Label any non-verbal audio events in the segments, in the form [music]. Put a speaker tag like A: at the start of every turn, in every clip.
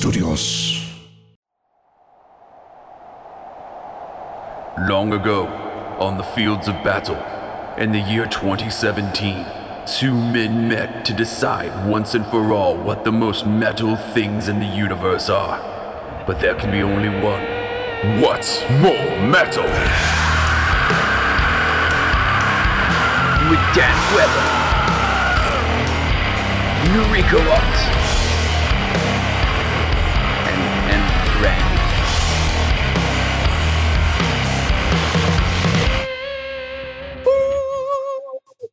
A: Studios.
B: Long ago, on the fields of battle, in the year 2017, two men met to decide once and for all what the most metal things in the universe are. But there can be only one. What's more metal? With Dan Weber, Noriko Ott,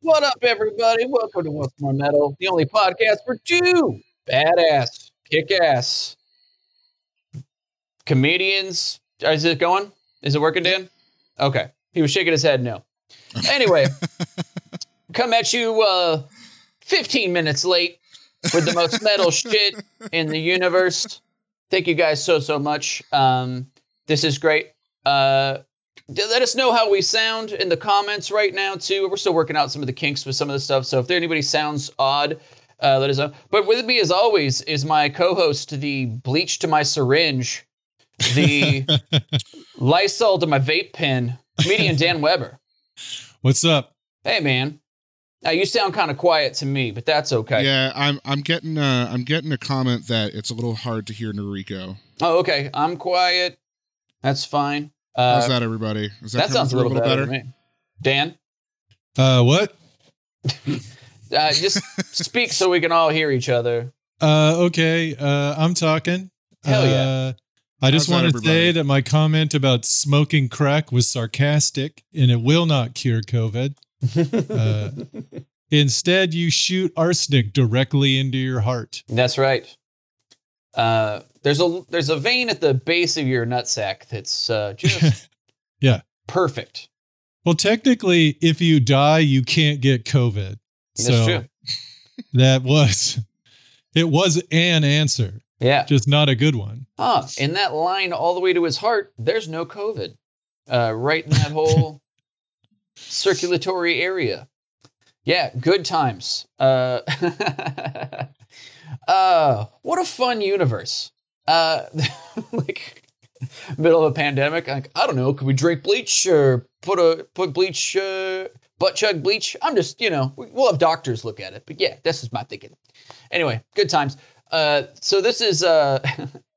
C: What up, everybody? Welcome to What's More Metal, the only podcast for two badass, kick ass comedians. Is it going? Is it working, Dan? Okay. He was shaking his head no. Anyway, [laughs] come at you uh, 15 minutes late with the most metal [laughs] shit in the universe. Thank you guys so, so much. Um, this is great. Uh, let us know how we sound in the comments right now too. We're still working out some of the kinks with some of the stuff. So if there anybody sounds odd, uh, let us know. But with me as always is my co-host, the bleach to my syringe, the [laughs] Lysol to my vape pen, comedian Dan Weber.
D: What's up?
C: Hey man, now you sound kind of quiet to me, but that's okay.
E: Yeah, I'm I'm getting uh I'm getting a comment that it's a little hard to hear Noriko.
C: Oh, okay. I'm quiet. That's fine.
E: How's
C: Uh,
E: that, everybody? Is
C: that
E: coming
C: sounds a
E: through
C: little, better. to me. Dan,
D: Uh, what? [laughs]
C: uh, just speak so we can all hear each other.
D: Uh, okay. Uh, I'm talking.
C: Hell yeah.
D: Uh, I just want to say that my comment about smoking crack was sarcastic and it will not cure COVID. [laughs] Uh, instead, you shoot arsenic directly into your heart.
C: That's right. Uh, there's a there's a vein at the base of your nutsack that's uh, just [laughs]
D: Yeah.
C: perfect.
D: Well, technically, if you die, you can't get COVID.
C: That's
D: so
C: true.
D: that was, it was an answer,
C: Yeah.
D: just not a good one.
C: Huh. In that line all the way to his heart, there's no COVID. Uh, right in that whole [laughs] circulatory area. Yeah, good times. Uh, [laughs] uh, what a fun universe. Uh, [laughs] like middle of a pandemic. Like, I don't know. Could we drink bleach or put a put bleach, uh, butt chug bleach? I'm just, you know, we- we'll have doctors look at it. But yeah, this is my thinking. Anyway, good times. Uh, so this is uh,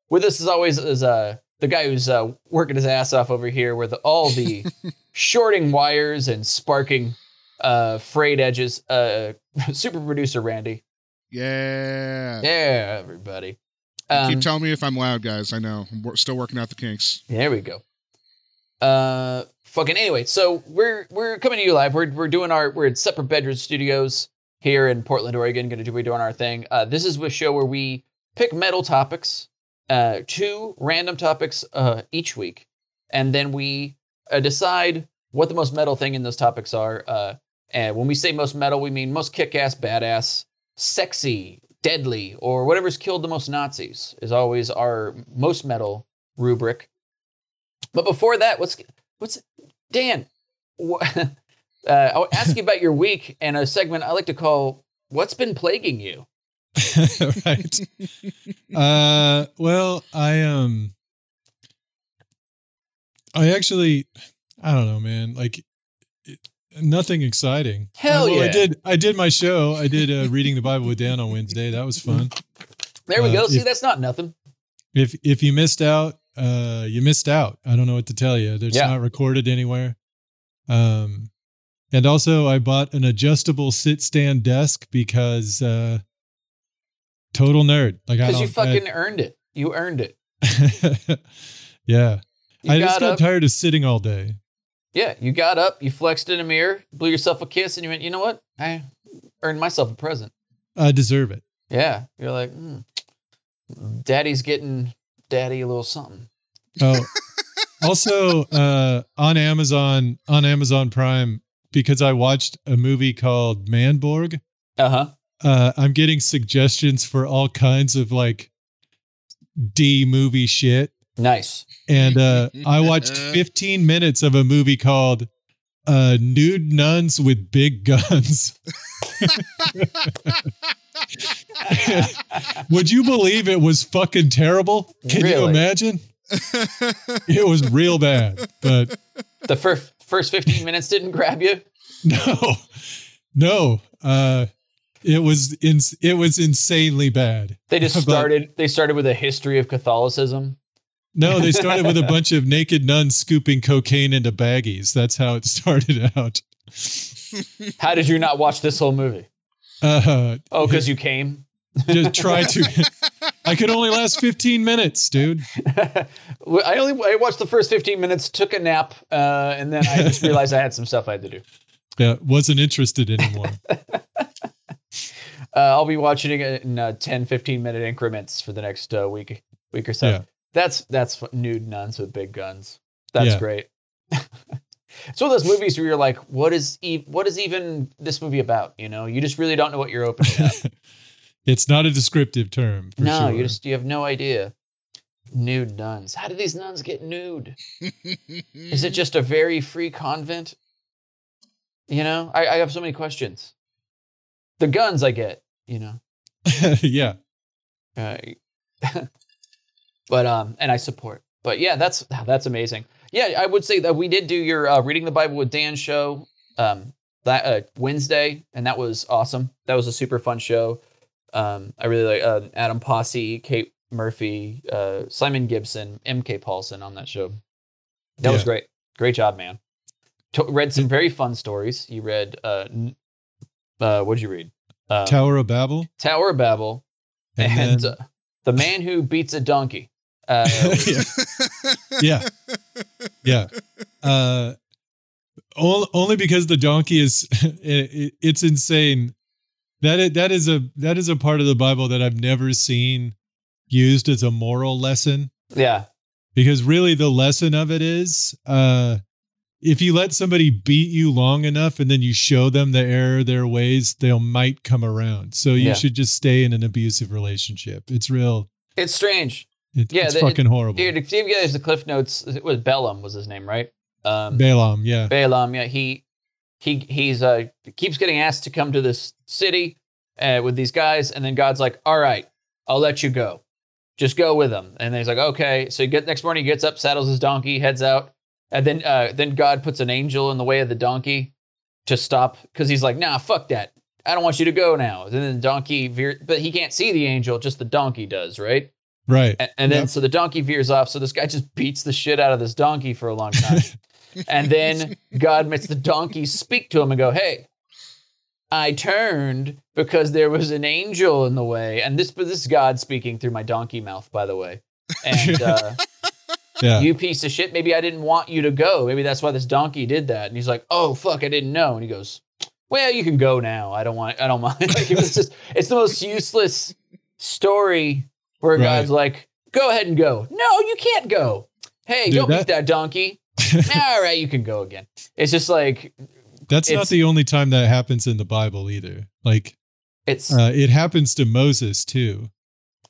C: with us as always is uh the guy who's uh, working his ass off over here with all the [laughs] shorting wires and sparking uh frayed edges. Uh, [laughs] super producer Randy.
E: Yeah.
C: Yeah, everybody.
E: Keep
C: Um,
E: telling me if I'm loud, guys. I know. I'm still working out the kinks.
C: There we go. Uh, fucking anyway. So we're we're coming to you live. We're we're doing our we're in separate bedroom studios here in Portland, Oregon. Going to do we're doing our thing. Uh, this is a show where we pick metal topics, uh, two random topics uh each week, and then we uh, decide what the most metal thing in those topics are. Uh, and when we say most metal, we mean most kick-ass, badass, sexy, deadly, or whatever's killed the most Nazis is always our most metal rubric. But before that, what's what's Dan? What, [laughs] uh, I'll ask you about your week and a segment I like to call "What's been plaguing you." [laughs]
D: right. uh well, I um I actually I don't know, man. Like nothing exciting.
C: Hell
D: Uh, well, I did I did my show. I did uh, reading the Bible with Dan on Wednesday. That was fun.
C: There we
D: Uh,
C: go. See,
D: if-
C: that's not nothing.
D: If if you missed out, uh you missed out. I don't know what to tell you. It's
C: Yeah.
D: not recorded anywhere. Um and also I bought an adjustable sit stand desk because uh total nerd. Like I
C: Because you fucking earned it. You earned it. [laughs]
D: Yeah.
C: You
D: I just got
C: up.
D: tired of sitting all day.
C: Yeah, you got up, you flexed in a mirror, blew yourself a kiss, and you went, you know what? I earned myself a present.
D: I deserve it.
C: Yeah. You're like, mm, daddy's getting daddy a little something.
D: Oh, [laughs] also uh, on Amazon on Amazon Prime because I watched a movie called Manborg.
C: Uh huh.
D: Uh, I'm getting suggestions for all kinds of like D movie shit,
C: Nice.
D: and uh, I [laughs] watched 15 minutes of a movie called uh, "Nude Nuns with Big Guns." [laughs] Would you believe it was fucking terrible? Can you imagine? It was real bad, but
C: the first first 15 minutes didn't grab you. [laughs]
D: no, no. Uh, it was ins- it was insanely bad.
C: They just
D: But-
C: started. They started with a history of Catholicism.
D: No, they started with a bunch of naked nuns scooping cocaine into baggies. That's how it [laughs] started out.
C: How did you not watch this whole movie?
D: Uh,
C: Oh, because you came.
D: just try to. [laughs] I could only last 15 minutes, dude. [laughs]
C: I only I watched the first 15 minutes, took a nap, uh, and then I just realized I had some stuff I had to do.
D: Yeah, wasn't interested anymore.
C: Uh, I'll be watching it in uh, 10, 15 minute increments for the next uh, week, week or so.
D: Yeah.
C: That's that's nude nuns with big guns. That's
D: Yeah.
C: great. [laughs] it's one of those movies where you're like, what is e- what is even this movie about? You know, you just really don't know what you're opening up. [laughs]
D: it's not a descriptive term. For
C: no,
D: sure.
C: you just you have no idea. Nude nuns. How do these nuns get nude? [laughs] Is it just a very free convent? You know, I, I have so many questions. The guns I get, you know.
D: yeah.
C: Uh, but um, and I support. But yeah, that's [sighs] that's amazing. Yeah, I would say that we did do your uh, reading the Bible with Dan show um that uh, Wednesday, and that was awesome. That was a super fun show. Um, I really like uh, Adam Posse, Kate Murphy, uh, Simon Gibson, M.K. Paulson on that show. That was great. Great job, man. To- read some very fun stories. You read uh, uh what'd you read? Uh,
D: Tower of Babel.
C: Tower of Babel
D: And,
C: and,
D: then,
C: uh, the man who beats a donkey. Uh,
D: yeah. Yeah. Uh, only, because the donkey is, [laughs] it, it- it's insane. That is, that is a that is a part of the Bible that I've never seen used as a moral lesson.
C: yeah,
D: because really the lesson of it is uh if you let somebody beat you long enough and then you show them the error of their ways they'll might come around so you
C: Yeah.
D: should just stay in an abusive relationship it's real
C: it's strange.
D: It,
C: Yeah,
D: it's
C: the-
D: fucking horrible
C: Here, to give you guys the cliff notes, it was Balaam was his name, right? Um,
D: balaam yeah
C: Balaam, yeah, he he he's uh keeps getting asked to come to this city uh, with these guys, and then God's like, "All right, I'll let you go, just go with them." And he's like, "Okay." So he get next morning, he gets up, saddles his donkey, heads out, and then uh, then God puts an angel in the way of the donkey to stop because he's like, "Nah, fuck that." I don't want you to go now. And then the donkey veer, but he can't see the angel, just the donkey does, right?
D: Right
C: And, and then
D: Yep.
C: so the donkey veers off. So this guy just beats the shit out of this donkey for a long time. [laughs] and then God makes the donkey speak to him and go, Hey, I turned because there was an angel in the way. And this, this is God speaking through my donkey mouth, by the way. And [laughs] uh,
D: yeah
C: you piece of shit, maybe I didn't want you to go. Maybe that's why this donkey did that. And he's like, Oh, fuck, I didn't know. And he goes, Well, you can go now. I don't want, I don't [laughs] mind. like, it was just, it's the most useless story where
D: Right.
C: God's like, Go ahead and go. No, you can't go. Hey,
D: Dude,
C: don't
D: that-
C: beat that donkey. [laughs] All right, you can go again. It's just like
D: that's not the only time that happens in the bible either like
C: it's
D: uh, it happens to Moses too.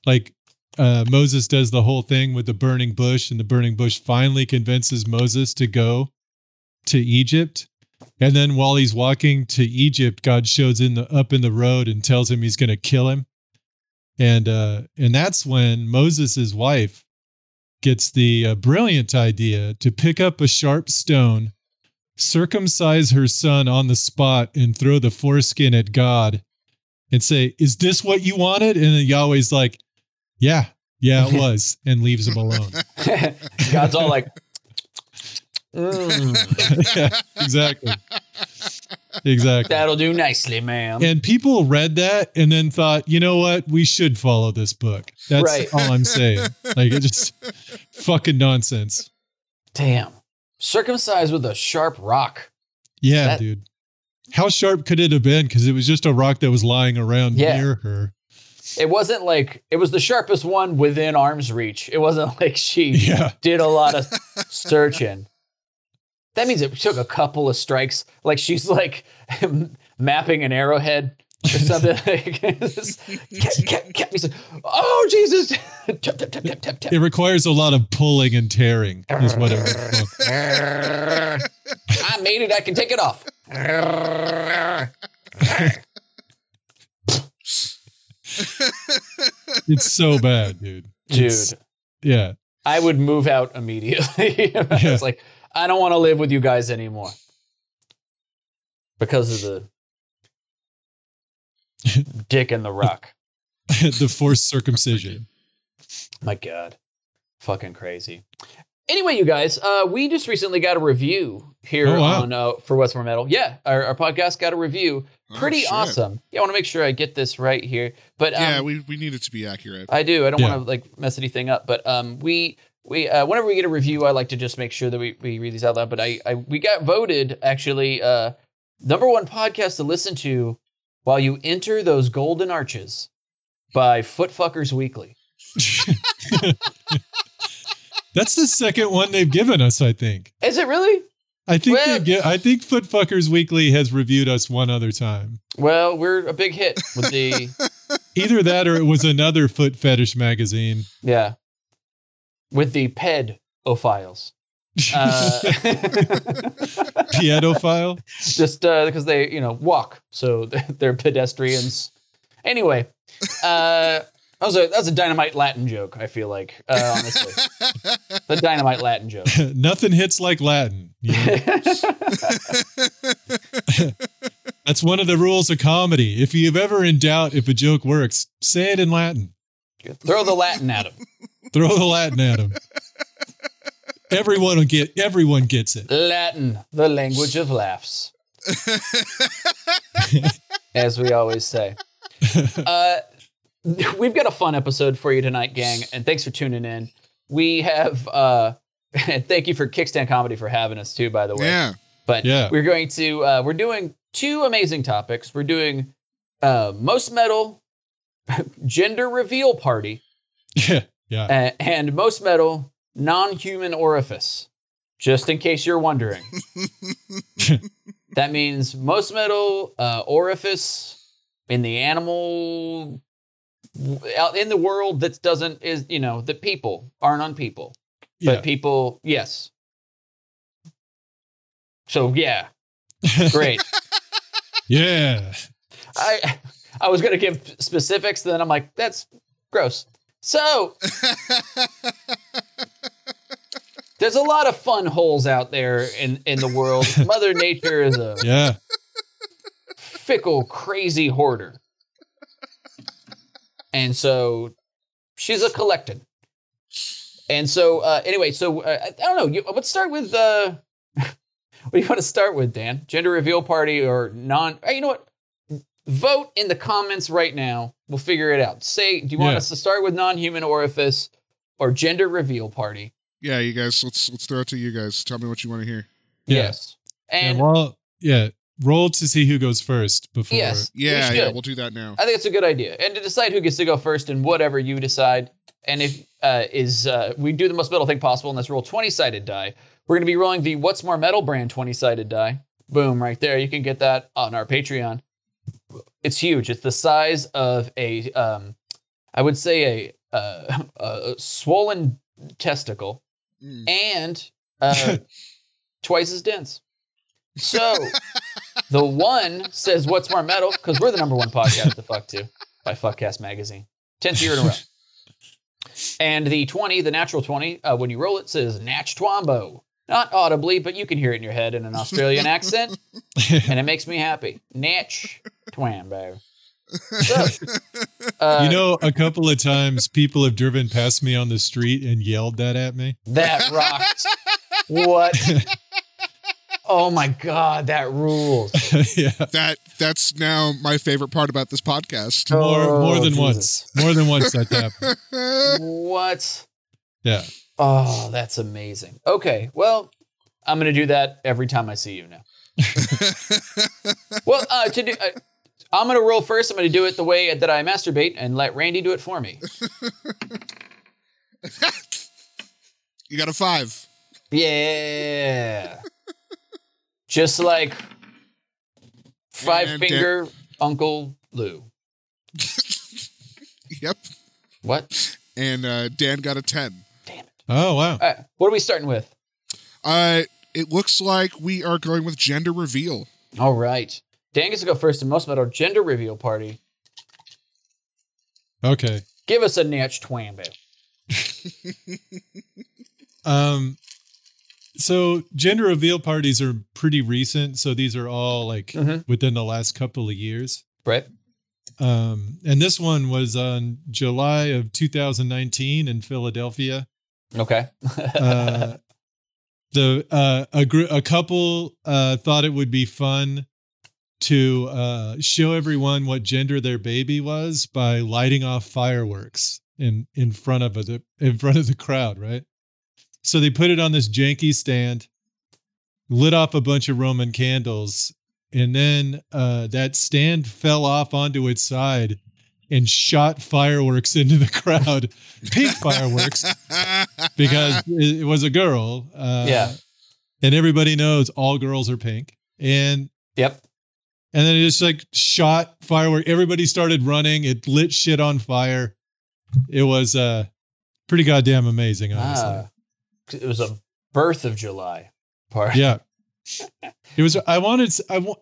D: Like uh, Moses does the whole thing with the burning bush, and the burning bush finally convinces Moses to go to Egypt. And then while he's walking to Egypt, God shows in the up in the road and tells him he's going to kill him. And uh, and that's when Moses' wife gets the uh, brilliant idea to pick up a sharp stone, circumcise her son on the spot, and throw the foreskin at God and say, Is this what you wanted? And then Yahweh's like, Yeah, yeah, it [laughs] was, and leaves him alone.
C: God's all like, [laughs] "Mm, [laughs]
D: yeah, exactly. Exactly.
C: that'll do nicely, ma'am.
D: And people read that and then thought, you know what? We should follow this book. That's
C: Right.
D: all I'm saying. Like, it's just fucking nonsense.
C: Damn. Circumcised with a sharp rock.
D: Yeah,
C: That-
D: dude. How sharp could it have been? Because it was just a rock that was lying around
C: Yeah.
D: near her.
C: It wasn't like it was the sharpest one within arm's reach. It wasn't [laughs] like she
D: Yeah.
C: did a lot of searching. That means it took a couple of strikes. Like she's like [laughs] mapping an arrowhead or something. [laughs] He's like, oh Jesus! [laughs] tap, tap, tap, tap, tap, tap.
D: It requires a lot of pulling and tearing, is what it.
C: I made it. I can take it off.
D: It's so bad, dude.
C: Dude,
D: It's- yeah.
C: I would move out immediately. I
D: Yeah.
C: was like, I don't want to live with you guys anymore. Because of the dick and the rock. [laughs]
D: the forced circumcision.
C: My God. Fucking crazy. Anyway, you guys, uh, we just recently got a review here
D: Oh, wow.
C: on uh, for What's More Metal. Yeah, our, our podcast got a review.
E: Oh,
C: Pretty
E: shit.
C: awesome. Yeah, I want to make sure I get this right here. But um,
E: Yeah, we, we need it to be accurate.
C: I do. I don't
D: Yeah.
C: want to like mess anything up, but um, we we uh, whenever we get a review, I like to just make sure that we, we read these out loud. But I, I we got voted actually uh, number one podcast to listen to while you enter those golden arches by Footfuckers Weekly. [laughs]
D: That's the second one they've given us, I think.
C: Is it really?
D: I think
C: Well-
D: they get I think Footfuckers Weekly has reviewed us one other time.
C: Well, we're a big hit with the [laughs]
D: Either that or it was another foot fetish magazine.
C: yeah with the pedophiles. [laughs] Uh,
D: Pedophile.
C: just uh, because they you know walk so [laughs] they're pedestrians anyway uh that was a that's a dynamite latin joke i feel like uh, honestly the dynamite latin joke [laughs]
D: Nothing hits like Latin. you know? That's one of the rules of comedy. If you've ever in doubt if a joke works, say it in Latin.
C: throw the latin at him
D: Throw the Latin at them. Everyone will get everyone gets it.
C: latin the language of laughs as we always say uh we've got a fun episode for you tonight gang and thanks for tuning in we have uh and [laughs] thank you for kickstand comedy for having us too by the way
E: yeah.
C: but
D: Yeah.
C: we're going to uh, we're doing two amazing topics we're doing uh, most metal [laughs] gender reveal party
D: Yeah. Yeah.
C: uh, and most metal non-human orifice just in case you're wondering [laughs] that means most metal uh, orifice in the animal out in the world that doesn't is you know that people aren't on people but
D: Yeah.
C: people yes so yeah great [laughs]
D: Yeah.
C: I I was gonna give specifics, then I'm like, that's gross. So there's a lot of fun holes out there in in the world. [laughs] Mother Nature is a
D: Yeah.
C: fickle, crazy hoarder, and so she's a collected. And so uh, anyway, so uh, I, don't know. You, let's start with uh, [laughs] what do you want to start with, Dan? Gender reveal party or non? Hey, you know what? Vote in the comments right now. We'll figure it out. Say, do you want
D: Yeah.
C: us to start with non-human orifice or gender reveal party?
E: Yeah, you guys, let's let's throw it to you guys. Tell me what you want to hear.
D: Yeah.
C: Yes. And
D: yeah, well, yeah. Roll to see who goes first before.
C: yes,
E: Yeah,
C: should.
E: yeah, we'll do that now.
C: I think it's a good idea. And to decide who gets to go first and whatever you decide. And if uh, is uh, we do the most metal thing possible, and let's roll 20 sided die. We're going to be rolling the What's More Metal brand 20 sided die. Boom, right there. You can get that on our Patreon. It's huge. It's the size of a, um, I would say a, uh, [laughs] a swollen testicle
E: Mm.
C: and uh, [laughs] twice as dense. So the one says, "What's more metal?" Because we're the number one podcast to fuck to by Fuckcast Magazine, tenth year in a row. [laughs] And the twenty, the natural twenty, uh, when you roll it, says "Natch Twombo." Not audibly, but you can hear it in your head in an Australian [laughs] accent, and it makes me happy. Natch Twombo. So, [laughs] uh,
D: you know, a couple of times people have driven past me on the street and yelled that at me.
C: that rocks. what? Oh my god, that rules. [laughs]
D: yeah.
E: That that's now my favorite part about this podcast.
D: More
C: Oh,
D: more than
C: Jesus.
D: once. More than once that happened.
C: What?
D: Yeah.
C: Oh, that's amazing. Okay, well, I'm gonna do that every time I see you now. Well, uh, to do, uh, I'm gonna roll first. I'm gonna do it the way that I masturbate and let Randy do it for me. [laughs]
E: you got a five.
C: Yeah, just like five
E: And
C: finger Uncle Lou. [laughs]
E: Yep.
C: What?
E: And uh, Dan got a ten.
C: Damn it!
D: Oh wow.
C: All right, what are we starting with?
E: Uh, it looks like we are going with gender reveal.
C: All right, Dan gets to go first in most about our gender reveal party.
D: Okay.
C: Give us a Natch Twombo. [laughs]
D: Um, so gender reveal parties are pretty recent. So these are all like
C: Mhm.
D: within the last couple of years.
C: Right?
D: Um, and this one was on July of 2019 in Philadelphia.
C: Okay. [laughs]
D: Uh, the uh, a a couple uh, thought it would be fun to uh, show everyone what gender their baby was by lighting off fireworks in in front of the in front of the crowd, right? So they put it on this janky stand, lit off a bunch of Roman candles, and then uh, that stand fell off onto its side and shot fireworks into the crowd, [laughs] pink fireworks because it, was a girl. Uh,
C: Yeah.
D: and everybody knows all girls are pink, and
C: yep.
D: and then it just like shot firework. Everybody started running. It lit shit on fire. It was uh pretty goddamn amazing, honestly.
C: Ah, it was a birth of July part.
D: Yeah. It was. I wanted.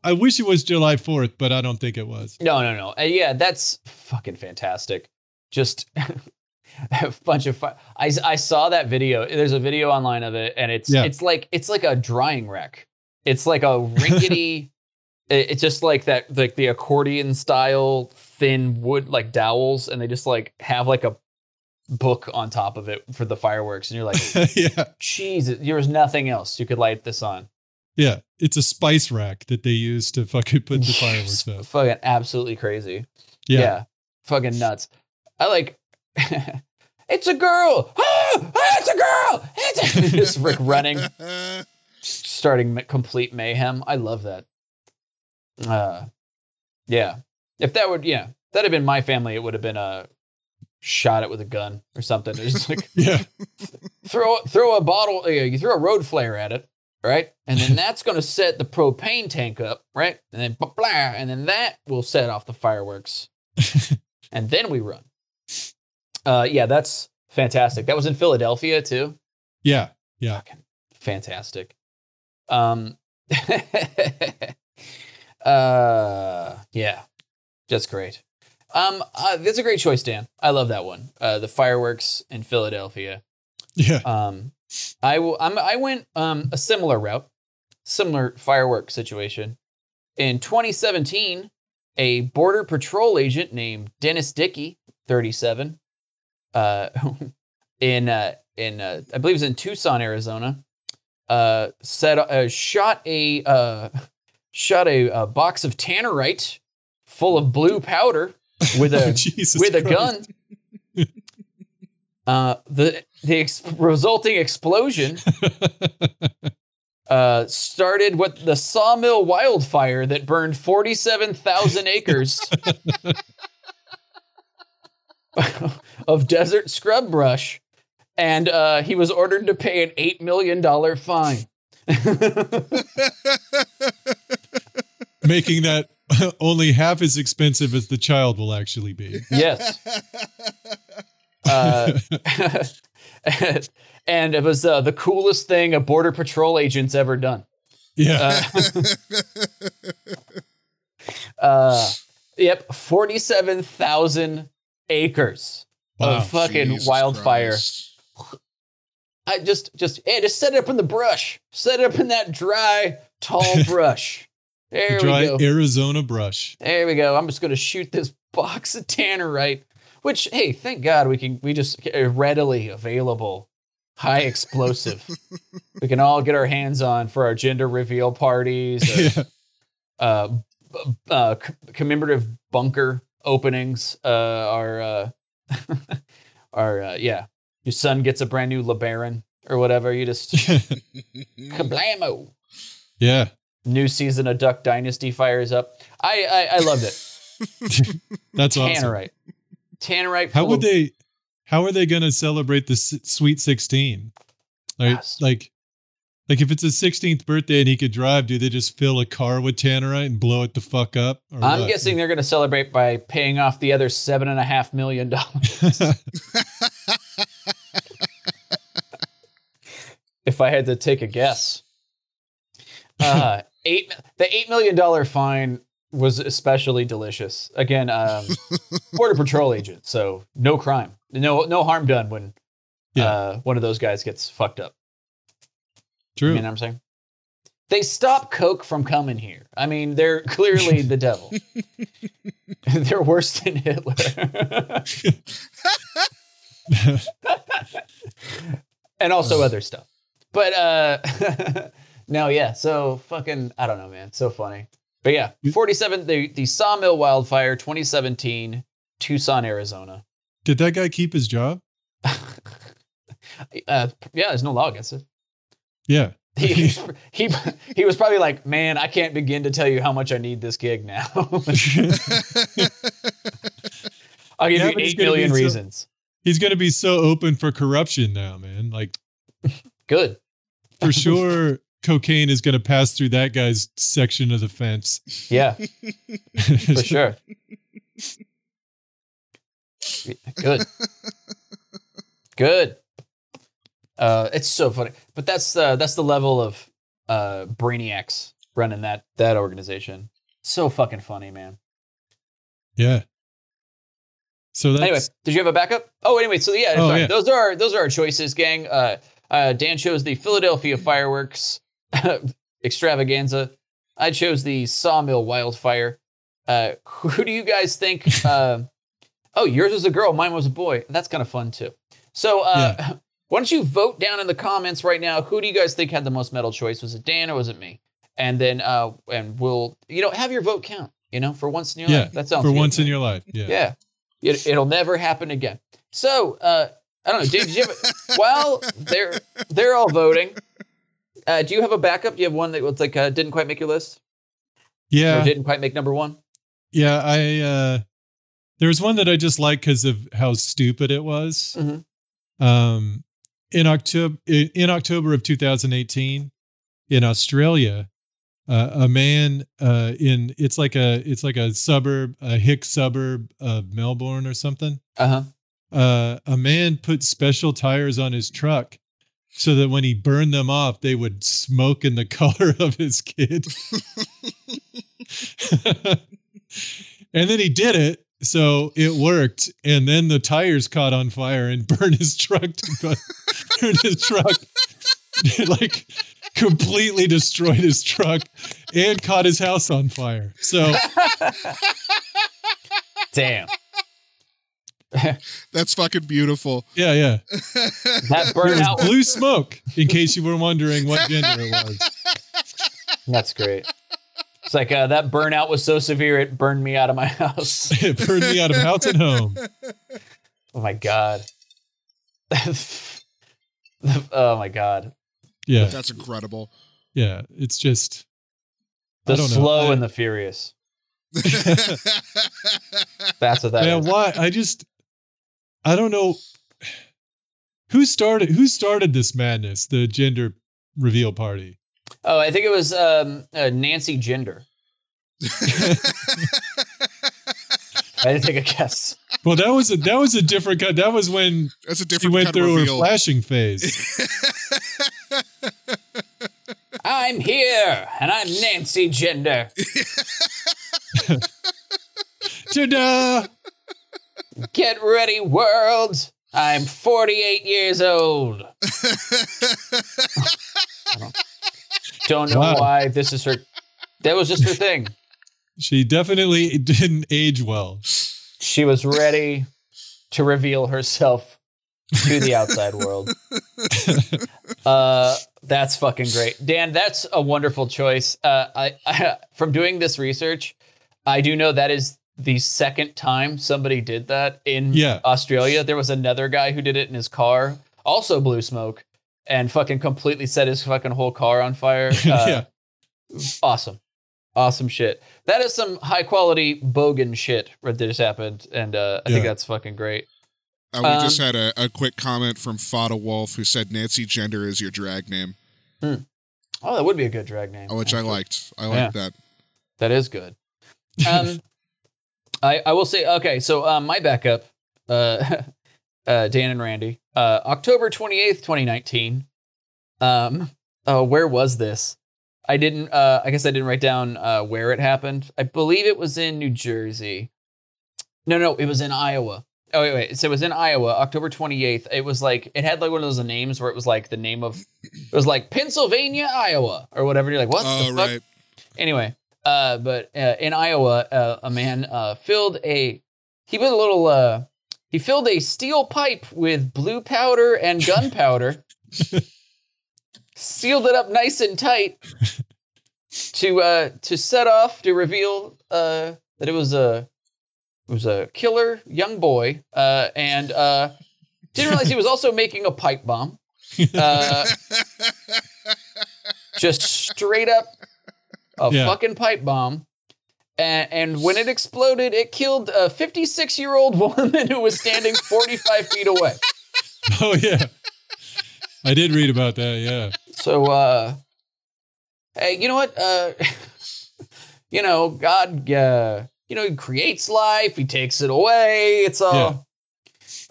D: I, wish it was July Fourth, but I don't think it was.
C: No, no, no. Uh, yeah, that's fucking fantastic. Just [laughs] a bunch of I. I, I saw that video. There's a video online of it, and it's
D: Yeah.
C: it's like it's like a drying wreck. It's like a rickety. [laughs] it- it's just like that, like the accordion style thin wood like dowels, and they just like have like a book on top of it for the fireworks, and you're like, [laughs]
D: yeah.
C: Jesus, there was nothing else you could light this on.
D: Yeah. It's a spice rack that they use to fucking put the fireworks up. [laughs]
C: Fucking absolutely crazy.
D: Yeah.
C: Yeah. Fucking nuts. I like [laughs] it's a girl. [gasps] Ah, ah, it's a girl. It's a [laughs] just Rick running, starting complete mayhem. I love that. Uh yeah. If that would yeah, that had been my family, it would have been a shot it with a gun or something. It's just like
D: Yeah.
C: throw throw a bottle, uh, you throw a road flare at it, right? And then [laughs] that's going to set the propane tank up, right? And then blah, blah, and then that will set off the fireworks, [laughs] and then we run. Uh, yeah, that's fantastic. That was in Philadelphia too.
D: Yeah. Yeah.
C: Fucking fantastic. Um, [laughs] uh, yeah, that's great. Um, uh, that's a great choice, Dan. I love that one. Uh, the fireworks in Philadelphia.
D: Yeah.
C: Um, I will. I'm, I went um a similar route, similar firework situation. In 2017, a border patrol agent named Dennis Dickey, 37, uh, [laughs] in uh, in uh, I believe it was in Tucson, Arizona, uh, set uh, shot a uh, [laughs] shot a, a box of tannerite full of blue powder with a [laughs] with a
D: Christ.
C: gun. Uh, the the ex- resulting explosion [laughs] uh, started with the sawmill wildfire that burned 47,000 [laughs] acres of desert scrub brush. And uh, he was ordered to pay an $8 million fine. [laughs]
D: Making that only half as expensive as the child will actually be.
C: yes. Uh, and it was uh, the coolest thing a border patrol agent's ever done.
D: Yeah.
C: Uh, [laughs] uh, yep, forty-seven thousand acres
D: Wow.
C: of fucking
E: Jesus
C: wildfire.
E: Christ.
C: I just, just, hey, just set it up in the brush. Set it up in that dry, tall [laughs] brush. There
D: Dry
C: we go.
D: Arizona brush.
C: There we go. I'm just gonna shoot this box of tannerite, which, hey, thank God we can. We just are readily available, high explosive. we can all get our hands on for our gender reveal parties. or, [laughs]
D: Yeah.
C: uh, b- uh, c- commemorative bunker openings uh, are uh, [laughs] are uh, yeah. Your son gets a brand new LeBaron or whatever. You just [laughs] kablamo.
D: yeah.
C: New season of Duck Dynasty fires up. I I, I loved it.
D: That's awesome.
C: Tannerite.
D: How would
C: of-
D: they? How are they going to celebrate the s- Sweet Sixteen? Like,
C: Yes.
D: like, like if it's his sixteenth birthday and he could drive, do they just fill a car with tannerite and blow it the fuck up?
C: I'm
D: what?
C: guessing they're going to celebrate by paying off the other seven and a half million dollars. [laughs] if I had to take a guess. Uh, eight the eight million dollar fine was especially delicious. Again, um, [laughs] border patrol agent, so no crime, no no harm done when
D: Yeah.
C: uh, one of those guys gets fucked up.
D: True.
C: You know what I'm saying? They stop Coke from coming here. I mean, they're clearly the devil. [laughs] [laughs] they're worse than Hitler. and also other stuff. But uh no, yeah. So fucking I don't know, man. So funny. But yeah, 47 the the Sawmill Wildfire 2017 Tucson, Arizona.
D: Did that guy keep his job? [laughs]
C: Uh yeah, there's no law against it.
D: Yeah.
C: He, [laughs] he he was probably like, "Man, I can't begin to tell you how much I need this gig now." [laughs] I'll give
D: Yeah,
C: you
D: but he's
C: 8
D: gonna be
C: million
D: so-
C: reasons.
D: He's going to be so open for corruption now, man. Like
C: Good.
D: for sure cocaine is going to pass through that guy's section of the fence.
C: Yeah, [laughs] for sure. Good. Good. Uh, it's so funny, but that's uh, that's the level of uh, brainiacs running that that organization. So fucking funny, man.
D: Yeah. So that's
C: anyway, did you have a backup? Oh, anyway, so yeah,
D: Oh, yeah.
C: those are our, those are our choices, gang. Uh, uh, Dan chose the Philadelphia fireworks [laughs] extravaganza. I chose the Sawmill wildfire. Uh, [laughs] who do you guys think? [laughs] Uh, oh, yours was a girl, mine was a boy. That's kind of fun too. So, uh, why don't you vote down in the comments right now? Who do you guys think had the most metal choice? Was it Dan or was it me? And then, uh, and we'll, you know, have your vote count. You know, for once in your
D: yeah.
C: life. That sounds
D: for
C: good,
D: once
C: man.
D: in your life. Yeah.
C: Yeah. It, it'll never happen again. So, uh, I don't know. Did, did you have, while they're, they're all voting, uh, do you have a backup? Do you have one that was like, uh, didn't quite make your list? Or
D: Yeah.
C: didn't quite make number one?
D: Yeah. I, uh, there was one that I just liked because of how stupid it was.
C: Mhm.
D: Um, in October, in, October of 2018, in Australia, uh, a man uh, in it's like a it's like a suburb, a hick suburb of Melbourne or something.
C: Uh huh.
D: uh, a man put special tires on his truck so that when he burned them off, they would smoke in the [laughs] color of his kid. [laughs] and then he did it. So it worked. And then the tires caught on fire and [laughs] burned his truck to burn his truck. like completely destroyed his truck and caught his house on fire. So
C: Damn. [laughs]
E: That's fucking beautiful.
D: yeah, yeah.
C: That
D: It was [laughs]
C: burnout.
D: blue smoke, in case you were wondering what gender it was. [laughs]
C: That's great. It's like uh, that burnout was so severe it burned me out of my house.
D: It burned me out of house and home.
C: Oh my god. oh my god.
D: Yeah,
E: That's incredible.
D: yeah. It's just
C: The
D: I don't know.
C: slow
D: I-
C: and the furious. That's what that is.
D: man. Why? I just I don't know who started who started this madness. The gender reveal party.
C: Oh, I think it was um, uh, Nancy Gender. [laughs] I had to take a guess.
D: Well, that was a that was a different kind. That was when
E: That's a
D: she
E: different
D: went
E: kind of
D: through her
E: reveal.
D: flashing phase. [laughs]
C: I'm here, and I'm Nancy Gender. [laughs]
D: Ta-da!
C: Get ready, world. I'm 48 years old. Don't know
D: Wow.
C: why this is her. That was just her thing.
D: She definitely didn't age well.
C: She was ready to reveal herself to the outside world. [laughs] Uh, that's fucking great, Dan. That's a wonderful choice. Uh, I, I [laughs] from doing this research, I do know that is the second time somebody did that in
D: Yeah.
C: Australia. There was another guy who did it in his car, also blew smoke, and fucking completely set his fucking whole car on fire. [laughs] Uh,
D: yeah.
C: awesome awesome shit that is some high quality bogan shit that just happened and uh, i think that's fucking great
E: Uh, we just
C: Um,
E: had a, a quick comment from Fada Wolf who said Nancy Gender is your drag name,
C: oh that would be a good drag name
E: which I liked. I liked that.
C: that is good um [laughs] i i will say okay so um my backup uh [laughs] uh dan and randy uh october 28th 2019 um oh where was this I didn't. Uh, I guess I didn't write down uh, where it happened. I believe it was in New Jersey. No, no, it was in Iowa. Oh wait, wait. So it was in Iowa, October twenty eighth. It was like it had like one of those names where it was like the name of it was like Pennsylvania, Iowa, or whatever. You're like, what
E: oh
C: the fuck?
E: right.
C: Anyway, uh, but uh, in Iowa, uh, a man uh, filled a he put a little uh, he filled a steel pipe with blue powder and [laughs] gunpowder, sealed it up nice and tight to uh, to set off to reveal uh, that it was a it was a killer young boy, uh, and uh, didn't realize he was also making a pipe bomb. Uh, [laughs] just straight up a
D: Yeah.
C: fucking pipe bomb. And, and when it exploded, it killed a 56 year old [laughs] woman who was standing 45 feet away. [laughs]
D: Oh yeah. I did read about that, yeah.
C: So, uh, hey, you know what? Uh, [laughs] you know, God, uh, you know, He creates life, He takes it away. It's all.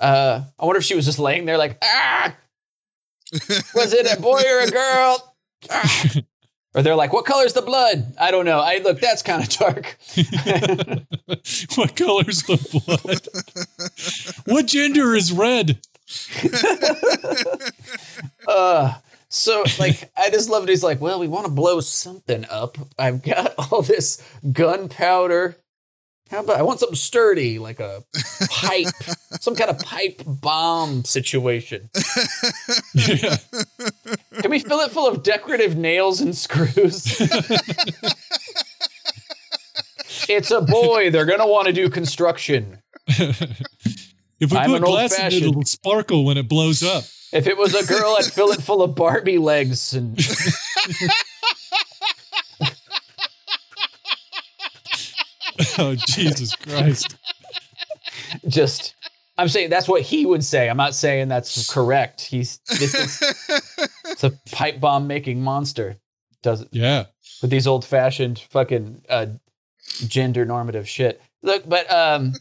C: Uh, I wonder if she was just laying there like, ah, was it a boy or a girl? Ah. Or they're like, what color's the blood? I don't know. I look, that's kind of dark. [laughs]
D: what color's the blood? what gender is red? [laughs]
C: Uh, so like, I just love it. He's like, well, we want to blow something up. I've got all this gunpowder. How about I want something sturdy, like a [laughs] pipe, some kind of pipe bomb situation.
D: Yeah. [laughs]
C: Can we fill it full of decorative nails and screws? it's a boy. They're gonna want to do construction. [laughs]
D: if we
C: I'm
D: put glass in it, it'll sparkle when it blows up.
C: If it was a girl, I'd fill it full of Barbie legs and [laughs]
D: Oh Jesus Christ.
C: just. I'm saying that's what he would say. I'm not saying that's correct. He's this is, [laughs] it's a pipe bomb making monster. Does it
D: Yeah.
C: with these old fashioned fucking uh, gender normative shit. Look, but um,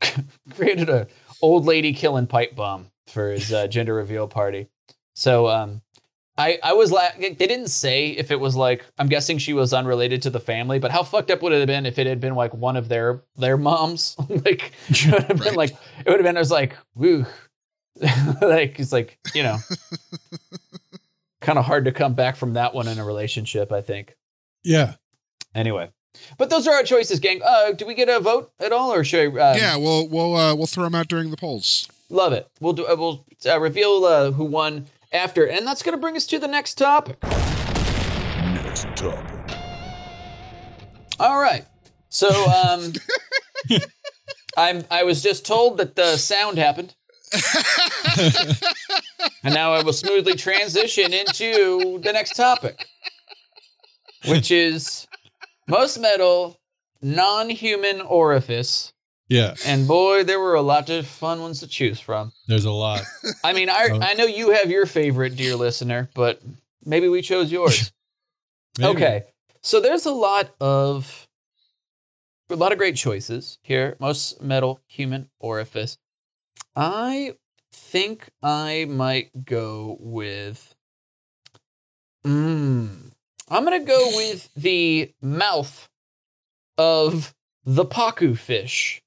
C: [laughs] created a old lady killing pipe bomb for his uh, gender reveal party. So um, I I was la- they didn't say if it was like I'm guessing she was unrelated to the family, but how fucked up would it have been if it had been like one of their their moms? [laughs] like it would have been like it would have been. I was like, woo, [laughs] like it's like you know. [laughs] Kind of hard to come back from that one in a relationship, I think.
D: Yeah.
C: Anyway, but those are our choices, gang. Uh, do we get a vote at all, or should I? Uh,
E: yeah, we'll we'll uh, we'll throw them out during the polls.
C: love it. We'll do. Uh, we'll uh, reveal uh, who won after, and that's gonna bring us to the next topic.
B: Next topic.
C: All right. So, um, [laughs] I'm. I was just told that the sound happened, [laughs] and now I will smoothly transition into the next topic, which is most metal non-human orifice.
D: Yeah.
C: And boy, there were a lot of fun ones to choose from.
D: There's a lot. [laughs]
C: I mean, I,
D: Oh.
C: I know you have your favorite, dear listener, but maybe we chose yours. [laughs] Okay. So there's a lot of a lot of great choices here. Most metal human orifice. I think I might go with mm, I'm gonna go with the mouth of the pacu fish.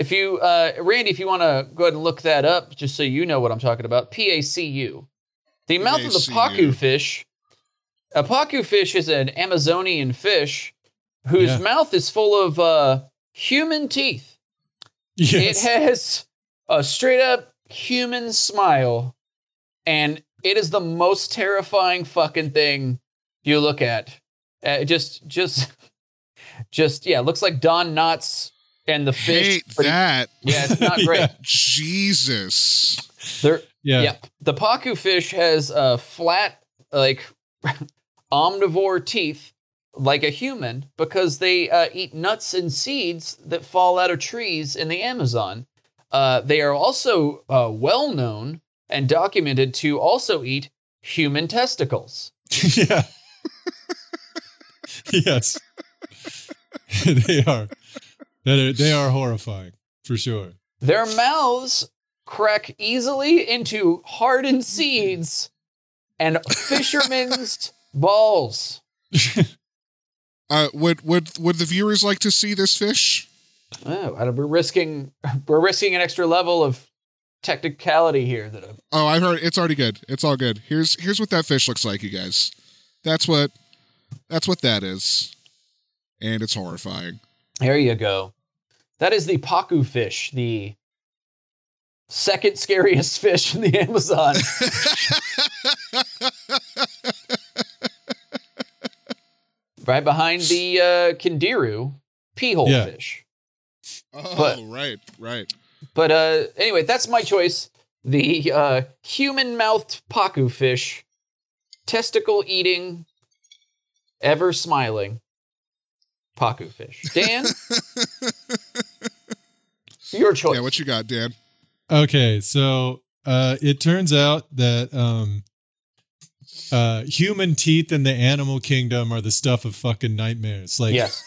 C: If you, uh, Randy, if you want to go ahead and look that up, just so you know what I'm talking about, P A C U. The mouth of the
E: PACU.
C: paku fish. A pacu fish is an Amazonian fish whose
D: Yeah.
C: mouth is full of uh, human teeth.
D: Yes.
C: It has a straight up human smile, and it is the most terrifying fucking thing you look at. Uh, just, just, [laughs] just, yeah, looks like Don Knotts and the fish.
E: Hate
C: but he-
E: that.
C: yeah, it's not [laughs] great.
D: Yeah.
E: Jesus.
C: They're,
D: yeah.
C: Yep. The pacu fish has a flat, like [laughs] omnivore teeth, like a human, because they uh, eat nuts and seeds that fall out of trees in the Amazon. Uh, they are also uh, well known and documented to also eat human testicles. [laughs]
D: yeah. yes. they are. That are. They are horrifying for sure.
C: Their mouths crack easily into hardened seeds, and fishermen's [laughs] balls.
E: Uh, would would would the viewers like to see this fish?
C: Oh, we're risking we're risking an extra level of technicality here. That I'm,
E: Oh, I've heard it's already good. It's all good. Here's here's what that fish looks like, you guys. That's what that's what that is. And it's horrifying.
C: There you go. That is the pacu fish, the second scariest [laughs] fish in the Amazon. [laughs] right behind the uh, candiru pea hole
D: Yeah.
C: fish.
E: oh,
C: But-
E: right, right.
C: But uh, anyway, that's my choice. The uh, human mouthed pacu fish, testicle eating, ever smiling pacu fish. [laughs] Dan, your choice.
E: Yeah, what you got, Dan?
D: Okay, so uh, it turns out that um, uh, human teeth in the animal kingdom are the stuff of fucking nightmares. Like,
C: yes.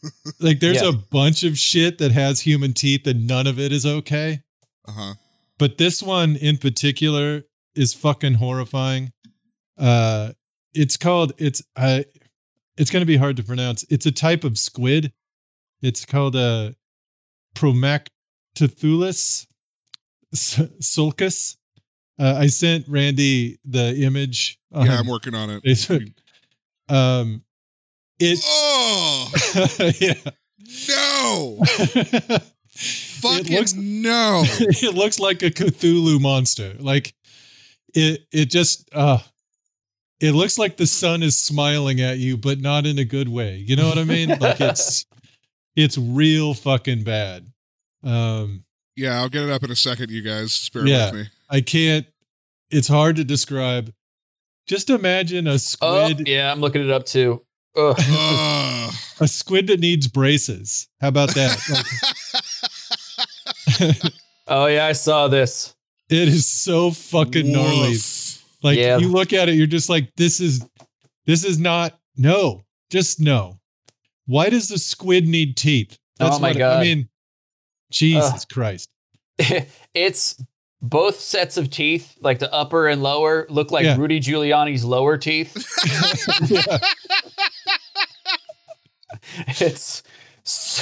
C: [laughs]
D: like there's
C: Yeah.
D: a bunch of shit that has human teeth, and none of it is okay.
E: Uh-huh.
D: But this one in particular is fucking horrifying. Uh, it's called it's uh, it's going to be hard to pronounce. It's a type of squid. It's called a Promachoteuthis sulcus. Uh, I sent Randy the image.
E: Yeah, I'm working on it.
D: Facebook. Um, it
E: Oh [laughs]
D: yeah.
E: no! [laughs] Fucking
D: looks-
E: no! [laughs]
D: it looks like a Cthulhu monster. Like it it just uh it looks like the sun is smiling at you, but not in a good way. You know what I mean? [laughs] Like it's it's real fucking bad. Um
E: Yeah, I'll get it up in a second, you guys. Just bear
D: Yeah.
E: with me.
D: I can't it's hard to describe. Just imagine a
C: Oh,
D: squid
C: yeah, I'm looking it up too. Ugh. [laughs]
E: Ugh. [laughs]
D: a squid that needs braces. How about that?
C: Oh, yeah, I saw this.
D: it is so fucking gnarly.
E: Woof.
D: Like
C: Yeah.
D: you look at it, you're just like, this is this is not no, just no. Why does the squid need teeth?
C: Oh my
D: what
C: God.
D: I mean, Jesus Christ. [laughs]
C: it's both sets of teeth, like the upper and lower, look like
D: Yeah.
C: Rudy Giuliani's lower teeth. [laughs] [laughs] it's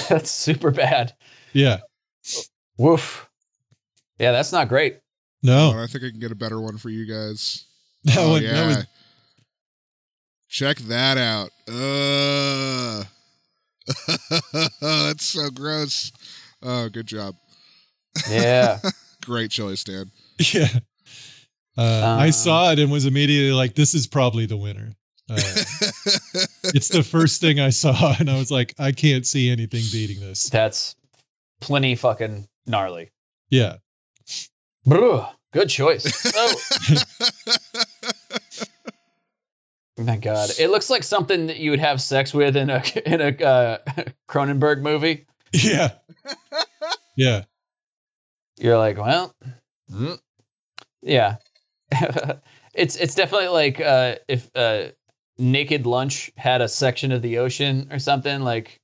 C: that's super bad.
D: Yeah.
C: Woof. Yeah, that's not great.
D: No.
E: Oh, I think I can get a better one for you guys. [laughs]
D: That
E: oh
D: one
E: yeah.
D: that was
E: Check that out. Ugh. [laughs] That's so gross. Oh, good job.
C: Yeah. [laughs]
E: Great choice, Dan.
D: yeah. Uh, I
C: Uh.
D: saw it and was immediately like, this is probably the winner. Uh, it's the first thing I saw, and I was like, I can't see anything beating this.
C: that's plenty fucking gnarly.
D: Yeah.
C: Bruh, good choice. So, oh [laughs] my god, it looks like something that you would have sex with in a [laughs] in a uh, Cronenberg movie.
D: Yeah. [laughs] Yeah.
C: You're like, well, mm, yeah. it's it's definitely like uh, if uh, Naked Lunch had a section of the ocean or something. Like,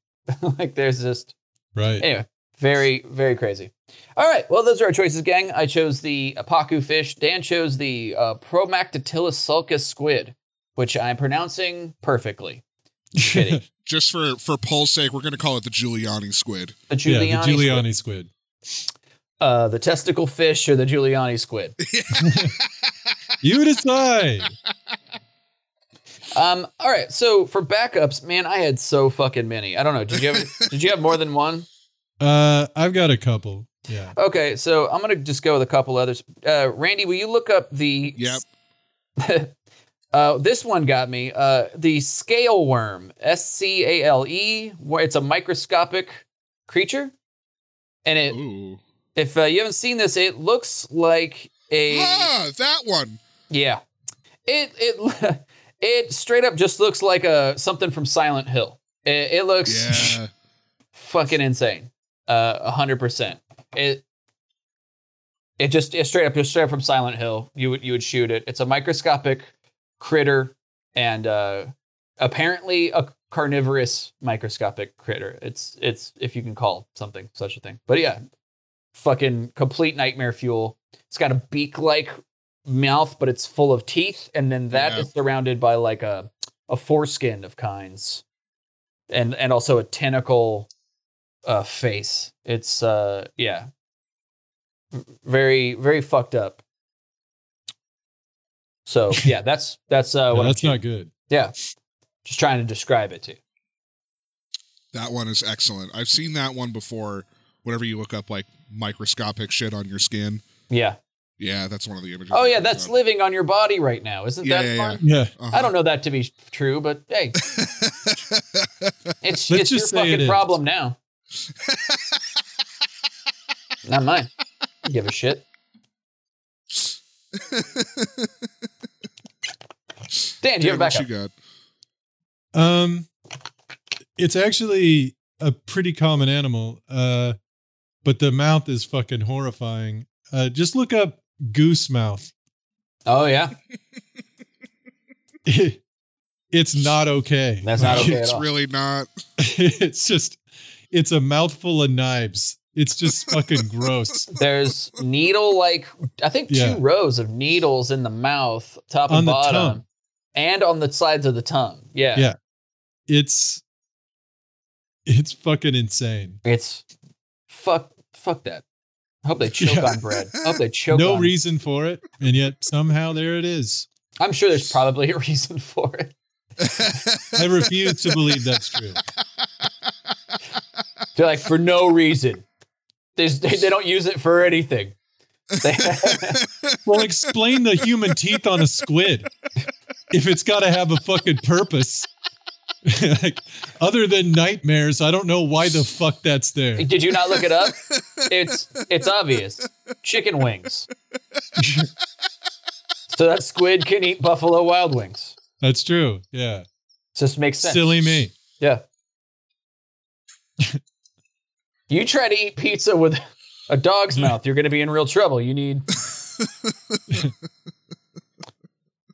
C: like there's just
D: Right.
C: Anyway, very, very crazy. All right. Well, those are our choices, gang. I chose the Apaku fish. Dan chose the uh, Promactylus sulcus squid, which I'm pronouncing perfectly. Shitty. [laughs]
E: Just for for Paul's sake, we're gonna call it the Giuliani squid.
C: The
D: yeah,
C: Giuliani, squid.
D: Giuliani squid.
C: Uh, the testicle fish or the Giuliani squid. [laughs] [laughs]
D: You decide.
C: Um. All right. So for backups, man, I had so fucking many. I don't know. Did you have? did you have more than one?
D: Uh, I've got a couple. Yeah.
C: Okay. So I'm gonna just go with a couple others. Uh, Randy, will you look up the?
E: Yep. [laughs]
C: uh, this one got me. Uh, the scale worm, S C A L E, where it's a microscopic creature, and it.
E: Ooh.
C: If uh, you haven't seen this, it looks like a
E: Ah, that one.
C: yeah. It it [laughs] it straight up just looks like a something from Silent Hill. It, it looks
E: Yeah. [laughs]
C: fucking insane. Uh, a hundred percent. It it just it straight up just straight up from Silent Hill. You would you would shoot it. It's a microscopic critter and uh, apparently a carnivorous microscopic critter. It's it's if you can call something such a thing. But yeah, fucking complete nightmare fuel. It's got a beak like mouth, but it's full of teeth, and then that is
E: Yeah.
C: surrounded by like a a foreskin of kinds, and and also a tentacle uh, face. It's uh yeah, very very fucked up. So [laughs] yeah, that's that's uh
D: Yeah,
C: what I'm
D: that's not good.
C: Yeah, just trying to describe it to you.
E: That one is excellent. I've seen that one before. Whenever you look up like microscopic shit on your skin,
C: Yeah.
E: yeah, that's one of the images.
C: Oh yeah, that's
E: up.
C: living on your body right now. Isn't
E: Yeah,
C: that
E: yeah,
C: fun?
D: Yeah.
E: Uh-huh.
C: I don't know that to be true, but hey, [laughs] it's
D: Let's
C: it's your
D: just say it
C: fucking
D: is.
C: problem now. [laughs] Not mine. Give a shit. Dan, do you have a backup?
E: you got?
D: Um, it's actually a pretty common animal. Uh, but the mouth is fucking horrifying. Uh, just look up goose mouth.
C: Oh yeah, [laughs]
D: it's not okay.
C: That's not okay.
E: It's
C: all.
E: really not. [laughs]
D: it's just, it's a mouthful of knives. It's just fucking gross. [laughs]
C: there's needle like I think two
D: Yeah.
C: rows of needles in the mouth, top and
D: On the
C: bottom, and on the sides of the tongue. Yeah,
D: Yeah. It's, it's fucking insane.
C: it's fuck fuck that. I hope they choke
D: Yeah.
C: on bread. I hope they [laughs] choke.
D: no
C: on
D: reason for it, and yet somehow there it is.
C: I'm sure there's probably a [laughs] reason for it.
D: I refuse to believe that's true.
C: They're like for no reason. They, they don't use it for anything.
D: Well, explain the human teeth on a squid if it's got to have a fucking purpose. [laughs] like, other than nightmares, I don't know why the fuck that's there.
C: did you not look it up? It's it's obvious. Chicken wings. so that squid can eat buffalo wild wings.
D: That's true. Yeah.
C: Just makes sense.
D: Silly me.
C: Yeah. You try to eat pizza with a dog's mouth, you're going to be in real trouble. You need. [laughs]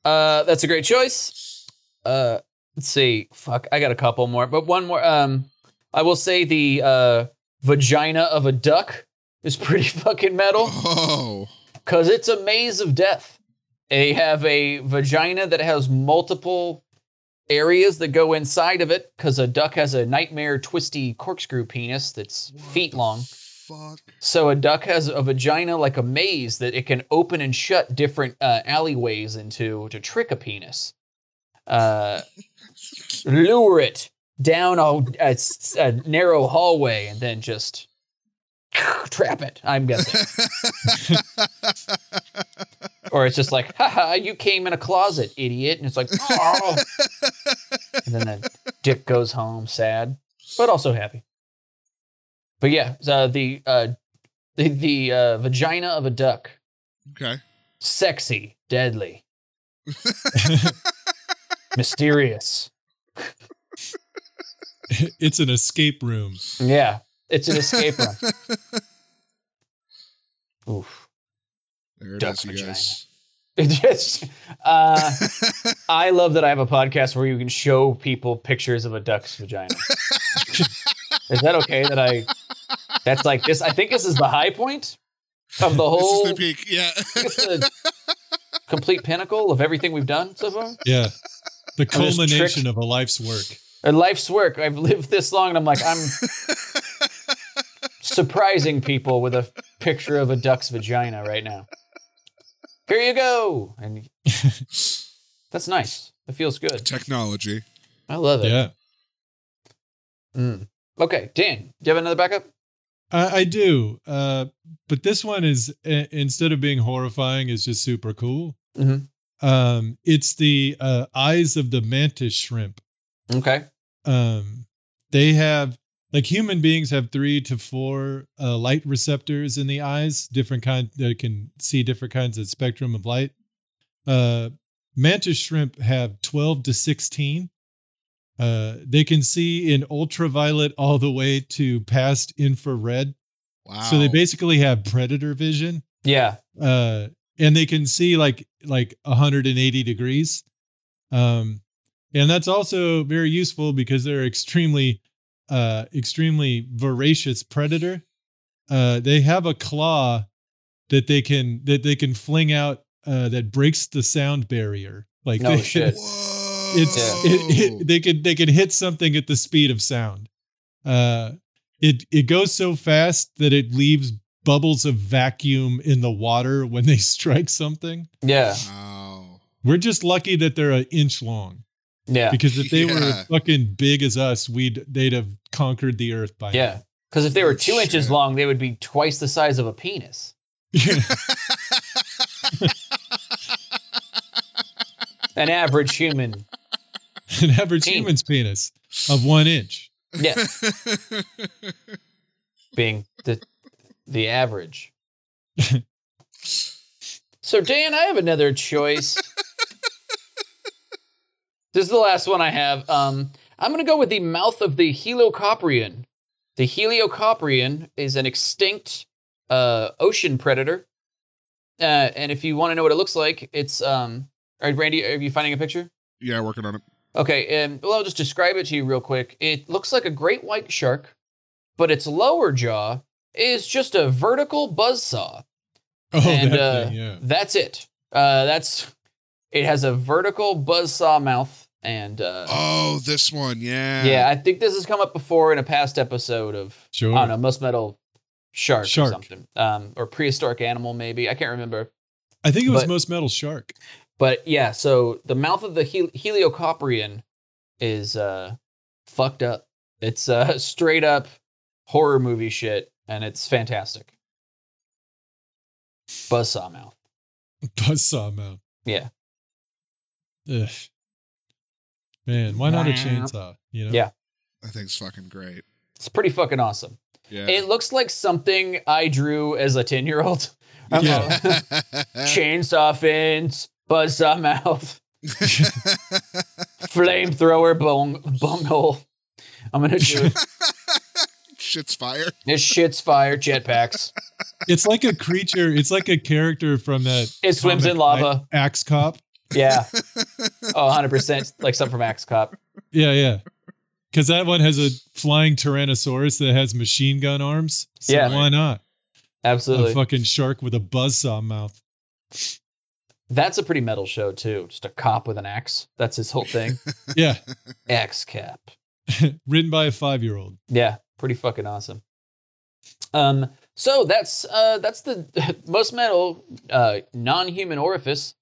C: uh, that's a great choice. Uh, let's see. Fuck, I got a couple more, but one more. Um, I will say the uh, vagina of a duck is pretty [laughs] fucking metal
E: oh,
C: because it's a maze of death. They have a vagina that has multiple areas that go inside of it because a duck has a nightmare twisty corkscrew penis that's feet long.
E: fuck.
C: So a duck has a vagina like a maze that it can open and shut different uh, alleyways into to trick a penis. Uh, [laughs] lure it down a narrow hallway and then just trap it. I'm guessing. [laughs] or it's just like, haha, you came in a closet, idiot. And it's like, [laughs] oh. and then the dick goes home sad, but also happy. But yeah, uh, the uh, the the uh, vagina of a duck,
E: okay.
C: sexy, deadly, [laughs] mysterious.
D: it's an escape room.
C: Yeah, it's an escape room. [laughs] Oof.
E: There it
C: Duck
E: is, you
C: vagina.
E: guys. [laughs]
C: It just, uh, [laughs] I love that I have a podcast where you can show people pictures of a duck's vagina. [laughs] is that okay that I? That's like this. I think this is the high point of the whole.
E: This is the peak. Yeah.
C: it's the complete pinnacle of everything we've done so far.
D: Yeah. The culmination of a life's work.
C: A life's work. I've lived this long, and I'm like, I'm surprising people with a picture of a duck's vagina right now. Here you go, and [laughs] that's nice. It feels good.
E: Technology.
C: I love it.
D: Yeah.
C: Mm. Okay, Dan, do you have another backup?
D: I, I do. Uh, but this one is i- instead of being horrifying, is just super cool.
C: Mhm.
D: Um, it's the uh, eyes of the mantis shrimp.
C: Okay.
D: Um, they have like human beings have three to four uh, light receptors in the eyes, different kind that can see different kinds of spectrum of light. Uh, mantis shrimp have twelve to sixteen. Uh, they can see in ultraviolet all the way to past infrared.
E: Wow.
D: So they basically have predator vision.
C: Yeah.
D: Uh and they can see like like 180 degrees. Um and that's also very useful because they're extremely uh extremely voracious predator. Uh they have a claw that they can that they can fling out uh, that breaks the sound barrier. Like
C: No
D: they,
C: shit.
E: Whoa. [laughs]
D: it's it, it, they could they could hit something at the speed of sound. Uh, it it goes so fast that it leaves bubbles of vacuum in the water when they [laughs] strike something.
C: Yeah.
E: Wow.
D: We're just lucky that they're an inch long
C: Yeah.
D: because if they were fucking big as us, we'd they'd have conquered the earth by
C: Yeah. Because if they were two inches long, they would be twice the size of a penis.
D: now. [laughs]
C: An average human. [laughs]
D: An average
C: Penis.
D: human's penis of one inch.
C: Yeah. [laughs] being the the average. so Dan, I have another choice. This is the last one I have. Um, I'm gonna go with the mouth of the Helicoprion. The Helicoprion is an extinct uh, ocean predator. Uh, and if you want to know what it looks like, it's um. All right, Randy, are you finding a picture?
E: yeah, working on it.
C: Okay, and well, I'll just describe it to you real quick. It looks like a great white shark, but its lower jaw is just a vertical buzzsaw.
D: Oh,
C: and
D: that
C: uh,
D: thing, yeah.
C: that's it. Uh, that's it has a vertical buzzsaw mouth, and uh,
E: Oh, this one. Yeah.
C: yeah, I think this has come up before in a past episode of
D: Sure.
C: I don't know, most metal shark,
D: Shark.
C: or something, um, or prehistoric animal maybe. I can't remember.
D: I think it was
C: but-
D: most metal shark.
C: But yeah, so the mouth of the Hel- Helicoprion is uh fucked up. It's uh [laughs] straight up horror movie shit, and it's fantastic. Buzzsaw mouth. [laughs]
D: Buzzsaw mouth.
C: Yeah.
D: Ugh. Man, why not a chainsaw? You know?
C: Yeah.
E: I think it's fucking great.
C: It's pretty fucking awesome.
E: Yeah.
C: It looks like something I drew as a 10 year old. [laughs]
D: Yeah. [laughs]
C: Chainsaw fins, buzzsaw mouth, [laughs] flamethrower bung bunghole. I'm gonna do it.
E: Shit's fire.
C: This shit's fire, jetpacks.
D: It's like a creature. It's like a character from that.
C: It swims in lava.
D: Axe Cop.
C: Yeah. [laughs] Oh, 100% like something from Axe Cop.
D: Yeah, yeah. Because that one has a flying Tyrannosaurus that has machine gun arms. So
C: Yeah.
D: why not?
C: Absolutely.
D: A fucking shark with a buzzsaw mouth.
C: That's a pretty metal show, too. Just a cop with an axe. That's his whole thing. [laughs]
D: Yeah.
C: axe cap. [laughs]
D: Written by a five year old.
C: Yeah, pretty fucking awesome. Um, so that's uh that's the most metal uh non-human orifice.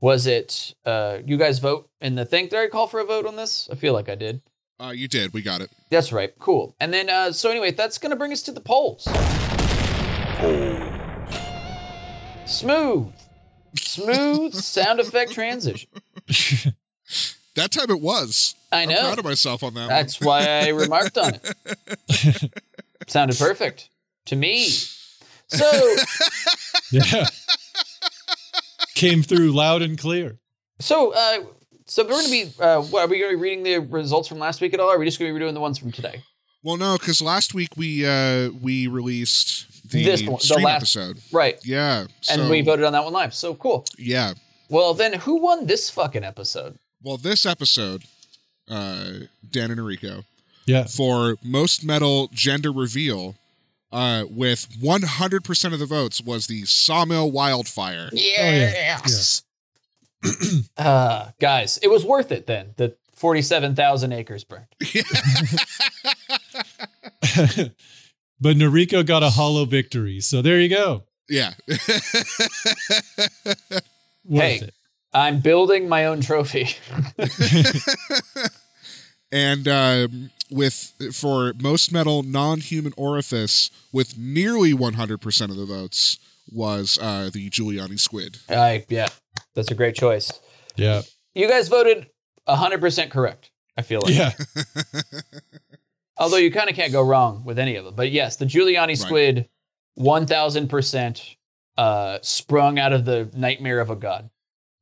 C: Was it uh you guys vote in the thing? Did I call for a vote on this? I feel like I did.
E: Uh, you did. We got it.
C: That's right. Cool. And then uh so anyway, that's gonna bring us to the polls. Smooth. Smooth [laughs] sound effect transition. [laughs]
E: That time it was.
C: I
E: I'm
C: know.
E: proud of myself on that
C: That's why I remarked on it. [laughs] Sounded perfect to me. So
D: Yeah. Came through loud and clear.
C: So, uh, so we're going to be. Uh, what are we going to be reading the results from last week at all? Or are we just going to be doing the ones from today?
E: Well, no, because last week we uh we released the
C: This one, the
E: stream
C: last-
E: episode.
C: Right.
E: Yeah.
C: And we voted on that one live. So cool.
E: Yeah.
C: Well, then, who won this fucking episode?
E: Well, this episode, uh, Dan and Enrico,
D: Yeah.
E: for most metal gender reveal, uh, with 100% of the votes was the Sawmill Wildfire.
C: Yes. [clears throat] uh, guys, it was worth it then. The forty-seven thousand acres burned. [laughs] [laughs]
D: but Noriko got a hollow victory. So there you go.
E: yeah. [laughs]
D: Worth
C: Hey.
D: it.
C: I'm building my own trophy.
E: and um, with for most metal non-human orifice with nearly 100% of the votes was uh, the Giuliani squid.
C: I yeah, that's a great choice.
D: Yeah.
C: You guys voted hundred percent correct. I feel like.
D: Yeah. [laughs]
C: Although you kind of can't go wrong with any of them. But yes, the Giuliani squid, 1000% uh, sprung out of the nightmare of a god.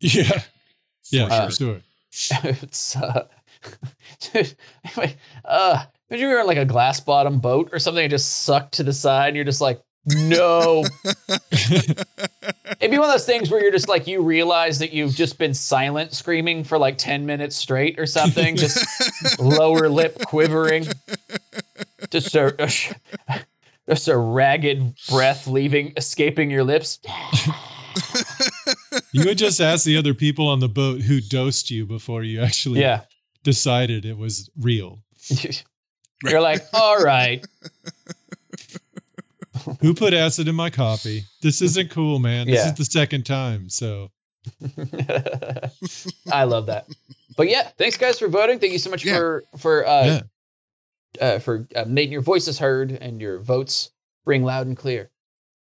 D: Yeah. Yeah,
C: Uh,
D: for sure. [laughs]
C: it's, uh, [laughs] anyway, uh, imagine you're on like a glass bottom boat or something and just sucked to the side and you're just like, no. [laughs] It'd be one of those things where you're just like, you realize that you've just been silent screaming for like 10 minutes straight or something, just [laughs] lower lip quivering. Just a, just a ragged breath leaving, escaping your lips.
D: You would just ask the other people on the boat who dosed you before you actually
C: Yeah.
D: Decided it was real. [laughs]
C: You're like, all right. [laughs]
D: Who put acid in my coffee? This isn't cool, man. This
C: Yeah.
D: is the second time. So [laughs]
C: I love that. But yeah, thanks guys for voting. Thank you so much
E: Yeah.
C: for for uh,
D: Yeah.
C: uh for uh, making your voices heard and your votes ring loud and clear.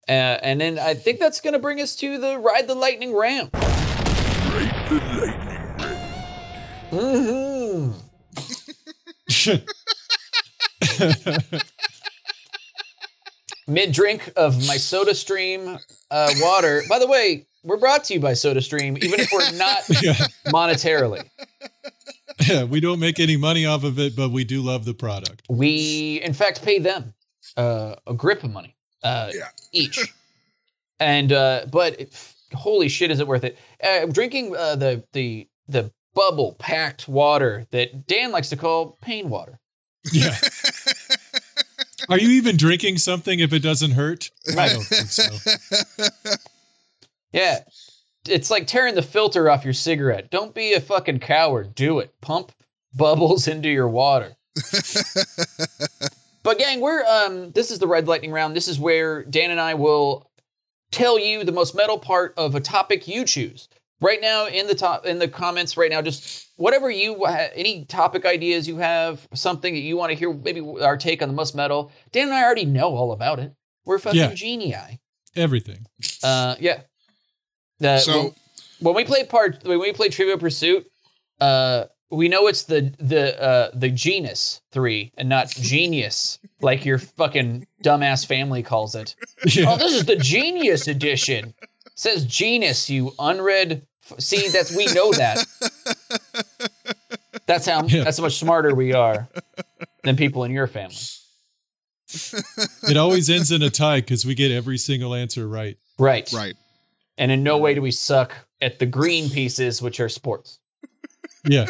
C: Uh, and then I think that's gonna bring us to the ride the lightning round.
B: Ride the lightning. [laughs]
C: Mid drink of my SodaStream uh, water. By the way, we're brought to you by SodaStream, even if we're [laughs] not
D: yeah.
C: monetarily.
D: yeah, we don't make any money off of it, but we do love the product.
C: We, in fact, pay them uh, a grip of money uh,
E: Yeah.
C: each. And uh, but it, holy shit, is it worth it? Uh, I'm drinking uh, the the the bubble packed water that Dan likes to call pain water.
D: Yeah. [laughs] Are you even drinking something if it doesn't hurt? I
C: Right.
D: don't think so.
C: Yeah, it's like tearing the filter off your cigarette. Don't be a fucking coward. Do it. Pump bubbles into your water. [laughs] But gang, we're um this is the red lightning round. This is where Dan and I will tell you the most metal part of a topic you choose. Right now in the top in the comments right now just whatever you any topic ideas you have, something that you want to hear maybe our take on the must metal. Dan and I already know all about it. We're fucking
D: Yeah.
C: genii.
D: Everything.
C: Uh yeah. The,
E: So-
C: when, when we play part when we play Trivial Pursuit, uh we know it's the the uh the genus three and not genius like your fucking dumbass family calls it. [laughs]
D: Yeah.
C: Oh, this is the genius edition. Says genus, you unread. F- See, that's we know that. [laughs] That's how
D: Yeah.
C: that's how much smarter we are than people in your family. [laughs]
D: It always ends in a tie because we get every single answer right.
C: Right.
E: right.
C: And in no way do we suck at the green pieces, which are sports.
D: Yeah.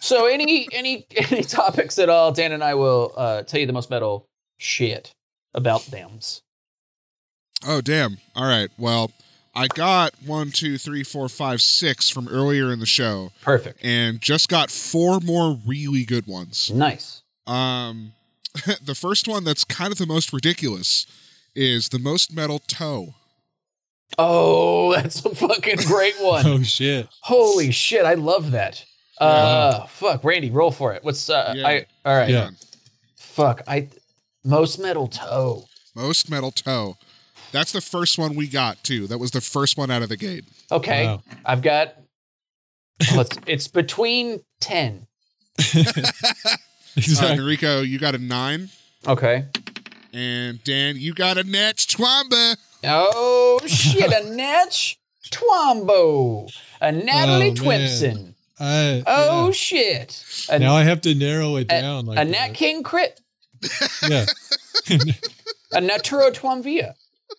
C: So any any any [laughs] topics at all, Dan and I will uh, tell you the most metal shit about them's.
E: Oh, damn. All right. Well, I got one, two, three, four, five, six from earlier in the show,
C: Perfect.
E: and just got four more really good ones.
C: Nice.
E: Um, [laughs] the first one that's kind of the most ridiculous is the most metal toe.
C: Oh, [laughs] that's a fucking great [laughs] one.
D: Oh shit.
C: Holy shit, I love that. Uh, fuck, Randy, roll for it. What's uh,
E: Yeah.
C: I? All right,
D: Yeah.
C: fuck, I most metal toe.
E: Most metal toe. That's the first one we got too. That was the first one out of the gate.
C: Okay,
D: Wow.
C: I've got. Let's. it's between ten. [laughs]
E: Uh,
D: Exactly.
E: Enrico, you got a nine,
C: Okay.
E: and Dan, you got a net twamba.
C: Oh shit, a [laughs] Natch Twombo, a Natalie
D: Oh, man.
C: Twimpson.
D: I,
C: Oh
D: yeah.
C: shit, a,
D: now I have to narrow it
C: a-
D: down. like
C: a
D: that.
C: Nat King crit,
D: Yeah. [laughs]
C: a Naturo Twamvia,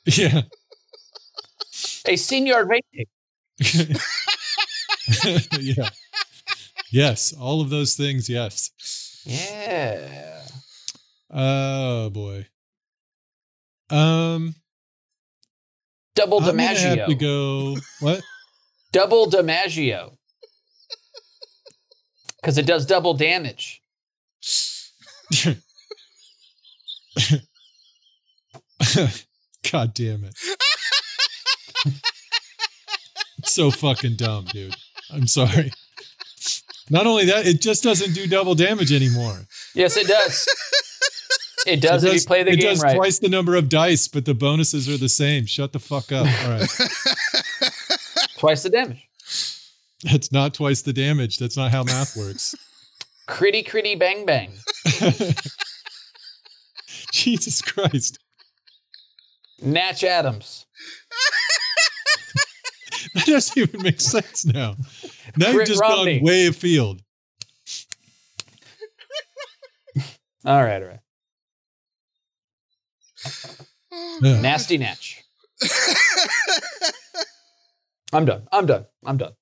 D: yeah.
C: a Senior Rating. [laughs]
D: yeah. Yes. All of those things. Yes.
C: Yeah.
D: Oh boy. Um,
C: Double
D: I'm gonna have to
C: DiMaggio.
D: go. What?
C: Double DiMaggio. Because it does double damage. [laughs] [laughs]
D: God damn it. [laughs] So fucking dumb, dude. I'm sorry. Not only that, it just doesn't do double damage anymore.
C: Yes, it does. It does
D: it
C: if you play the
D: it
C: game
D: does
C: right.
D: twice the number of dice, but the bonuses are the same. Shut the fuck up. All right.
C: Twice the damage.
D: That's not twice the damage. That's not how math works.
C: Critty critty bang bang. [laughs]
D: Jesus Christ.
C: Natch Adams. [laughs]
D: That doesn't even make sense now. Now you've just
C: Romney.
D: gone way afield.
C: All right, all right.
D: Yeah.
C: Nasty Natch. I'm done. I'm done. I'm done.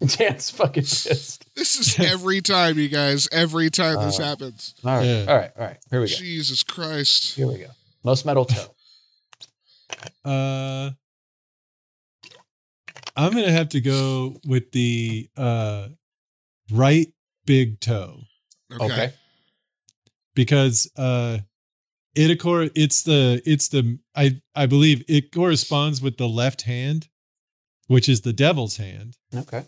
C: [laughs] Dan's fucking pissed.
E: This is every time, you guys. Every time this
C: Uh,
E: happens.
C: All right.
D: Yeah.
C: All right. All right. Here we go.
E: Jesus Christ.
C: Here we go. Most metal toe.
D: Uh, I'm gonna have to go with the uh, right big toe
C: Okay.
D: because uh, it acor- it's the it's the I I believe it corresponds with the left hand, which is the devil's hand.
C: Okay.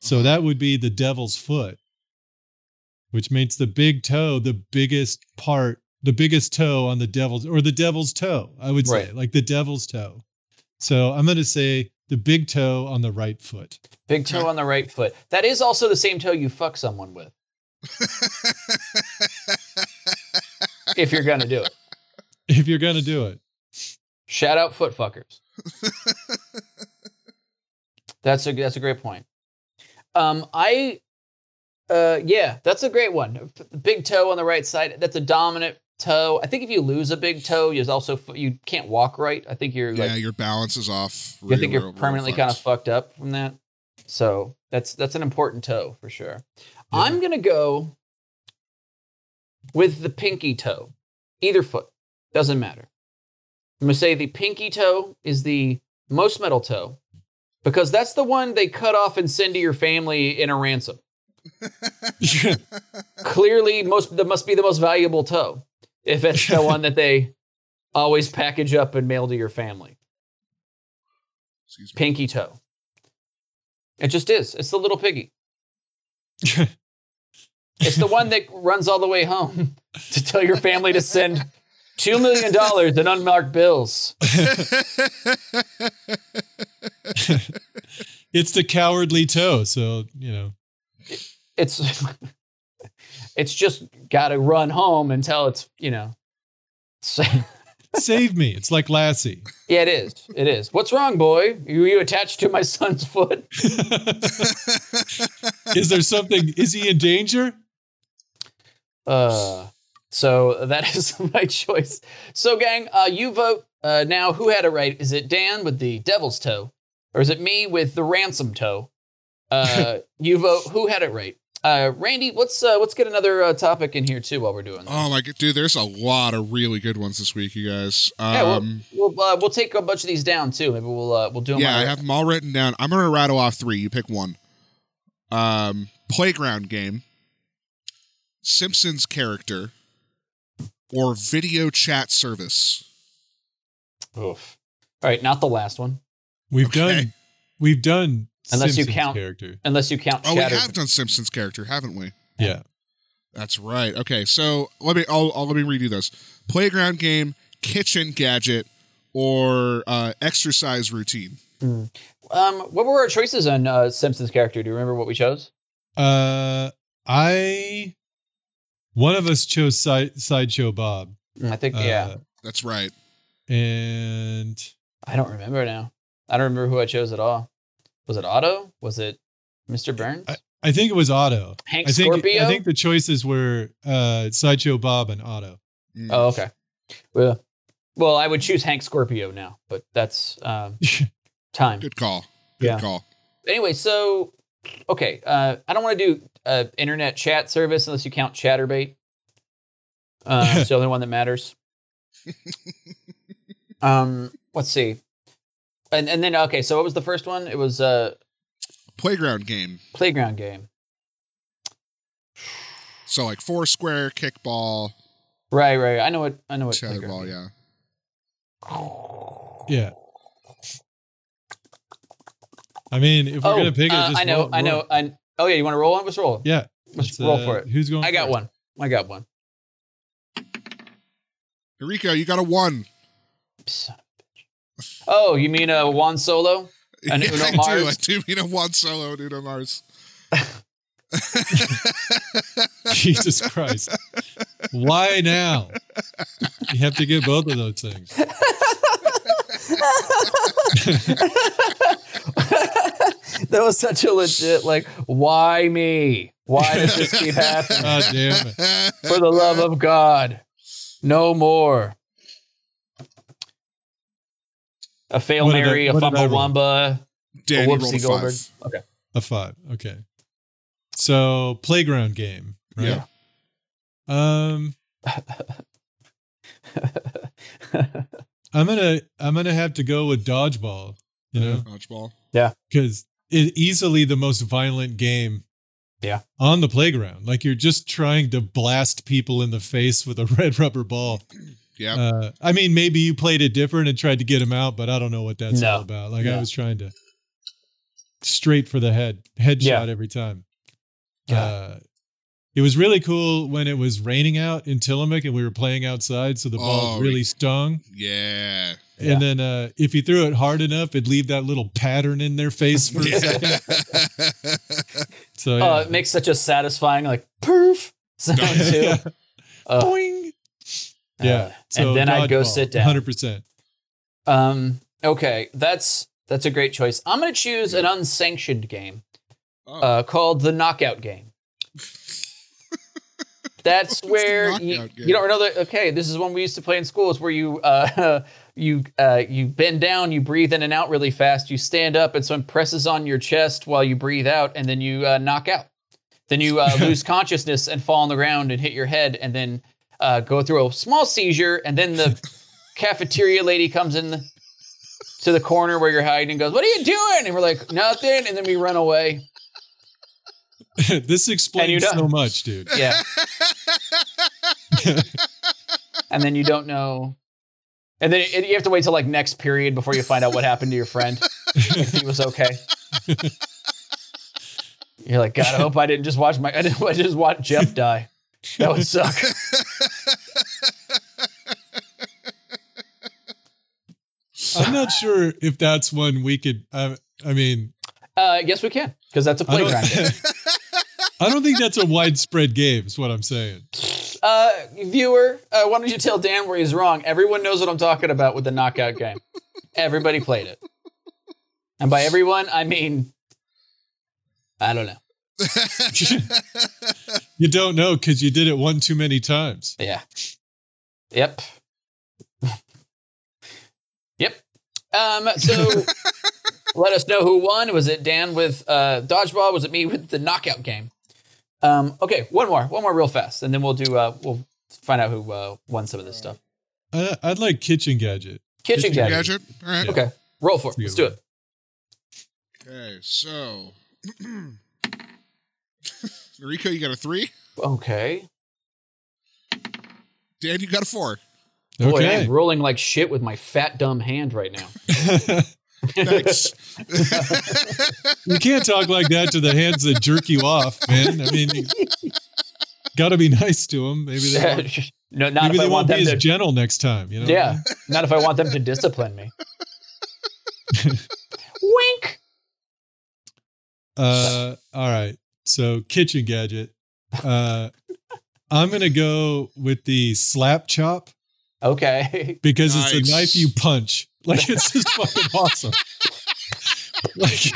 D: So that would be the devil's foot, which makes the big toe the biggest part, the biggest toe on the devil's, or the devil's toe, I would say,
C: Right.
D: like the devil's toe. So I'm going to say the big toe on the right foot.
C: Big toe on the right foot. That is also the same toe you fuck someone with. [laughs] If you're gonna do it.
D: If you're going to do it.
C: Shout out foot fuckers. [laughs] That's a that's a great point. Um, I, uh, yeah, that's a great one. Big toe on the right side. That's a dominant toe. I think if you lose a big toe, you also you can't walk right. I think you're
E: yeah,
C: like
E: your balance is off.
C: I think you're
E: real- real
C: permanently kind of
E: fucked.
C: fucked up from that. So that's that's an important toe for sure.
D: Yeah.
C: I'm gonna go with the pinky toe, either foot doesn't matter. I'm gonna say the pinky toe is the most metal toe because that's the one they cut off and send to your family in a ransom. [laughs] Clearly, most that must be the most valuable toe if it's the one [laughs] that they always package up and mail to your family.
E: Excuse me.
C: Pinky toe. It just is. It's the little piggy. [laughs] It's the one that runs all the way home [laughs] to tell your family to send two million dollars in unmarked bills.
D: it's the cowardly toe. So, you know,
C: It's it's just got to run home until it's you know. [laughs]
D: Save me. It's like Lassie.
C: yeah, it is. It is. What's wrong, boy? You you attached to my son's foot? [laughs]
D: is there something? Is he in danger?
C: Uh, so that [laughs] is my choice. So, gang, uh, you vote uh, now. Who had it right? Is it Dan with the devil's toe, or is it me with the ransom toe? Uh, you vote. Who had it right? Uh, Randy, let's uh, let's get another uh, topic in here too while we're doing this.
E: oh my god, dude! There's a lot of really good ones this week, you guys. Um,
C: yeah, we'll we'll, uh, we'll take a bunch of these down too. Maybe we'll uh, we'll do them.
E: yeah, I have them all written down. I'm gonna rattle off three. You pick one. Um, playground game, Simpsons character, or video chat service.
C: Oof. All right, not the last one,
D: We've
E: Okay.
D: done, we've done
C: Unless you count-
D: character.
C: unless you count.
E: Oh,
C: Chatter.
E: we have done Simpsons character, haven't we?
D: Yeah.
E: That's right. Okay, so let me. I'll, I'll let me redo this. Playground game, kitchen gadget, or uh, exercise routine.
C: Um, what were our choices on uh, Simpsons character? Do you remember what we chose?
D: Uh, I, one of us chose side, sideshow Bob.
C: I think
D: Uh,
C: yeah.
E: That's right.
D: And
C: I don't remember now. I don't remember who I chose at all. Was it Otto? Was it Mr. Burns?
D: I think it was Otto.
C: Hank
D: I think
C: Scorpio?
D: I think the choices were uh, sideshow Bob and Otto.
E: Mm.
C: oh, okay. Well, well, I would choose Hank Scorpio now, but that's um, [laughs] time.
E: Good call. Good
C: Yeah.
E: call.
C: Anyway, so okay, uh, I don't want to do uh, internet chat service unless you count Chaturbate. Uh, [laughs] it's the only one that matters. [laughs] um, let's see, and and then okay, so what was the first one? It was a
E: Playground game.
C: playground game.
E: So like four square kickball,
C: Right, right. I know what I know what
E: tetherball.
C: playground
E: Yeah.
D: Yeah. I mean, if we're
C: oh,
D: gonna pick it,
C: uh, I know,
D: roll-
C: I know.
D: roll.
C: I oh yeah, you want to roll one? Let's roll.
D: Yeah.
C: Let's
D: let's,
C: roll
D: uh,
C: for it.
D: Who's going?
C: I got
D: first?
C: one. I got one.
E: Enrico, you got a one.
C: Son of a bitch. Oh, you mean uh, Juan Solo? An [laughs]
E: Yeah,
C: Uno
E: I do.
C: Mars?
E: I do mean a one solo and Uno Mars. [laughs]
D: Jesus Christ. Why now? You have to get both of those things. [laughs]
C: that was such a legit like. Why me? Why does this keep happening?
D: God damn it.
C: For the love of God, no more. A fail
D: What
C: Mary, a
D: what did
C: fumble wamba, a
E: Danny a
C: whoopsie Goldberg. Okay.
D: A five. Okay. So playground game, right?
E: Yeah.
D: Um, [laughs] I'm gonna I'm gonna have to go with dodgeball. You know,
E: Dodgeball.
D: Yeah, because it easily the most violent game.
C: Yeah.
D: On the playground, like you're just trying to blast people in the face with a [laughs] red rubber ball.
E: Yeah.
D: Uh, I mean, maybe you played it different and tried to get him out, but I don't know what that's
C: No.
D: all about. Like
C: No.
D: I was trying to straight for the head, headshot
C: Yeah.
D: every time.
C: Yeah.
D: Uh, it was really cool when it was raining out in Tillamook and we were playing outside, so the ball
E: Oh,
D: really stung.
E: yeah.
C: Yeah.
D: And then uh, if you threw it hard enough, it'd leave that little pattern in their face for a second. [laughs] So yeah.
C: Oh, it makes such a satisfying like poof sound [laughs] too.
D: yeah. [laughs]
C: Uh,
D: Boing. Yeah.
C: uh,
D: So
C: and then I'd go sit down.
D: 100%.
C: Um. Okay, that's that's a great choice. I'm gonna choose an unsanctioned game
E: Oh.
C: uh, called the Knockout Game. [laughs] That's where you,
E: game?
C: you don't know that. Okay, this is one we used to play in school. schools where you uh, [laughs] you uh, you bend down, you breathe in and out really fast, you stand up, and someone presses on your chest while you breathe out, and then you uh, knock out. Then you uh, [laughs] lose consciousness and fall on the ground and hit your head, and then uh, go through a small seizure, and then the [laughs] cafeteria lady comes in the, to the corner where you're hiding and goes, "What are you doing?" And we're like, "Nothing," and then we run away. [laughs]
D: this explains so much, dude.
C: Yeah. [laughs] and then you don't know. And then you have to wait till like next period before you find out what happened to your friend if he was okay. You're like, God, I hope I didn't just watch my. I didn't I just watch Jeff die. That would suck. [laughs]
D: I'm not sure if that's one we could. Uh, I mean,
C: Uh, yes, we can because that's a
D: I
C: playground. [laughs] game.
D: don't, I don't think that's a widespread game. Is what I'm saying.
C: Uh, viewer, uh, why don't you tell Dan where he's wrong? Everyone knows what I'm talking about with the knockout game. Everybody played it, and by everyone, I mean, I don't know. [laughs]
D: You don't know because you did it one too many times.
C: Yeah. Yep. yep. Um, so [laughs] let us know who won. Was it Dan with uh, dodgeball? Was it me with the knockout game? Um, okay, one more, one more real fast, and then we'll do. Uh, we'll find out who uh, won some of this stuff.
D: I, I'd like kitchen gadget.
C: Kitchen,
D: Kitchen
C: gadget.
E: Gadget. All right.
C: Okay, roll for it. Let's do
D: one.
C: it.
E: Okay, so [clears throat] Rico, you got a three.
C: Okay.
E: Dan, you got a four.
C: Boy,
D: Okay.
C: I'm rolling like shit with my fat dumb hand right now. [laughs]
E: Thanks.
D: you can't talk like that to the hands that jerk you off, man. I mean, got to be nice to them. Maybe they won't, [laughs]
C: no, not
D: maybe
C: if
D: they
C: want
D: won't be
C: them
D: as
C: to.
D: gentle next time. You know?
C: Yeah, not if I want them to discipline me. [laughs] Wink.
D: Uh, all right. So kitchen gadget. Uh, I'm gonna go with the slap chop
C: Okay.
D: because it's a knife you punch. Like it's just [laughs] fucking awesome. Like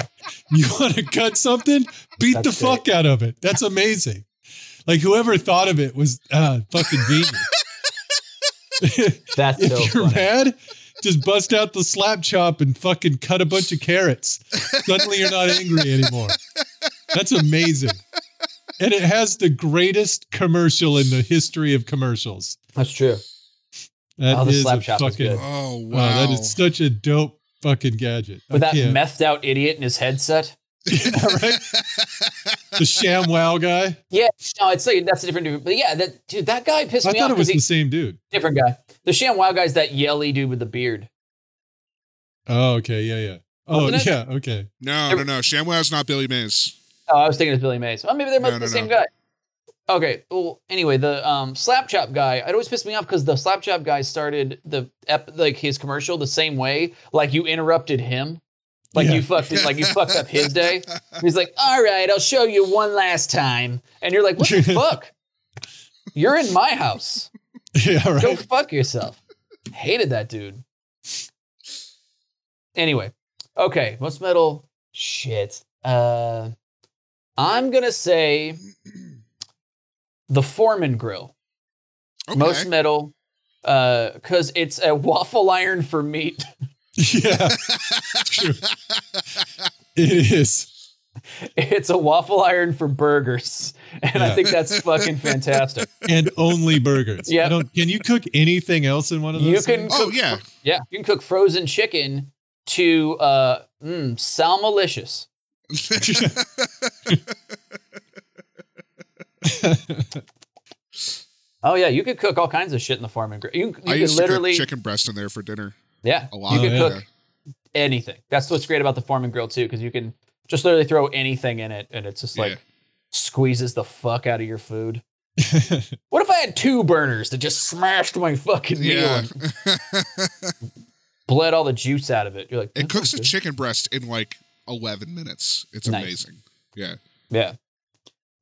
D: you want to cut something, beat
C: That's
D: the fuck out of it. That's amazing. Like whoever thought of it was uh, fucking genius. [laughs]
C: That's
D: if
C: so
D: you're
C: funny.
D: mad, just bust out the slap chop and fucking cut a bunch of carrots. Suddenly you're not angry anymore. That's amazing. And it has the greatest commercial in the history of commercials.
C: That's true.
D: That
C: Oh, the
D: is
C: slap
D: a
C: chop is good.
E: Oh, oh
D: wow.
E: wow!
D: that is such a dope fucking gadget.
C: With
D: I
C: that
D: can't-
C: methed out idiot in his headset. [laughs]
D: Yeah, right? The sham wow guy.
C: Yeah, no, it's like that's a different dude. But yeah, that dude, that guy pissed
D: I
C: me
D: thought
C: off
D: it was
C: because
D: the same dude.
C: different guy. The ShamWow guy's that yelly dude with the beard.
D: Oh, okay, yeah, yeah. Oh, yeah, okay.
E: no, no, no. ShamWow's not Billy Mays.
C: Oh, I was thinking it's Billy Mays. Well, maybe they're
E: No,
C: both the
E: no,
C: same
E: no.
C: guy. Okay. Well, anyway, the um, slap chop guy. It always pissed me off because the slap chop guy started the ep- like his commercial the same way. Like you interrupted him. Like
D: Yeah.
C: you fucked it. Like you fucked up his day. [laughs] He's like, "All right, I'll show you one last time," and you're like, "What the [laughs] fuck? You're in my house.
D: Yeah, right.
C: Go fuck yourself." Hated that dude. Anyway, okay, most metal shit. Uh, I'm gonna say the Foreman grill.
E: Okay.
C: Most metal, uh, because it's a waffle iron for meat. [laughs]
D: Yeah, true. It is.
C: It's a waffle iron for burgers, and I think that's fucking fantastic.
D: and only burgers.
C: Yeah.
D: I don't. Can you cook anything else in one of those?
C: You can
D: things?
E: Oh
C: cook
E: yeah.
C: Yeah, you can cook frozen chicken to uh, mm, salmalicious. [laughs] Oh yeah, you could cook all kinds of shit in the Foreman grill. You, you
E: I
C: could literally,
E: chicken breast in there for dinner
C: yeah,
E: a lot.
C: you
D: Oh,
C: could
D: yeah.
C: cook anything. That's what's great about the Foreman grill too, because you can just literally throw anything in it, and it's just like
E: Yeah.
C: squeezes the fuck out of your food. [laughs] What if I had two burners that just smashed my fucking meal
E: Yeah.
C: and [laughs] bled all the juice out of it? You're like,
E: it cooks a chicken breast in like 11 minutes. It's
C: Nice.
E: amazing. Yeah.
C: Yeah.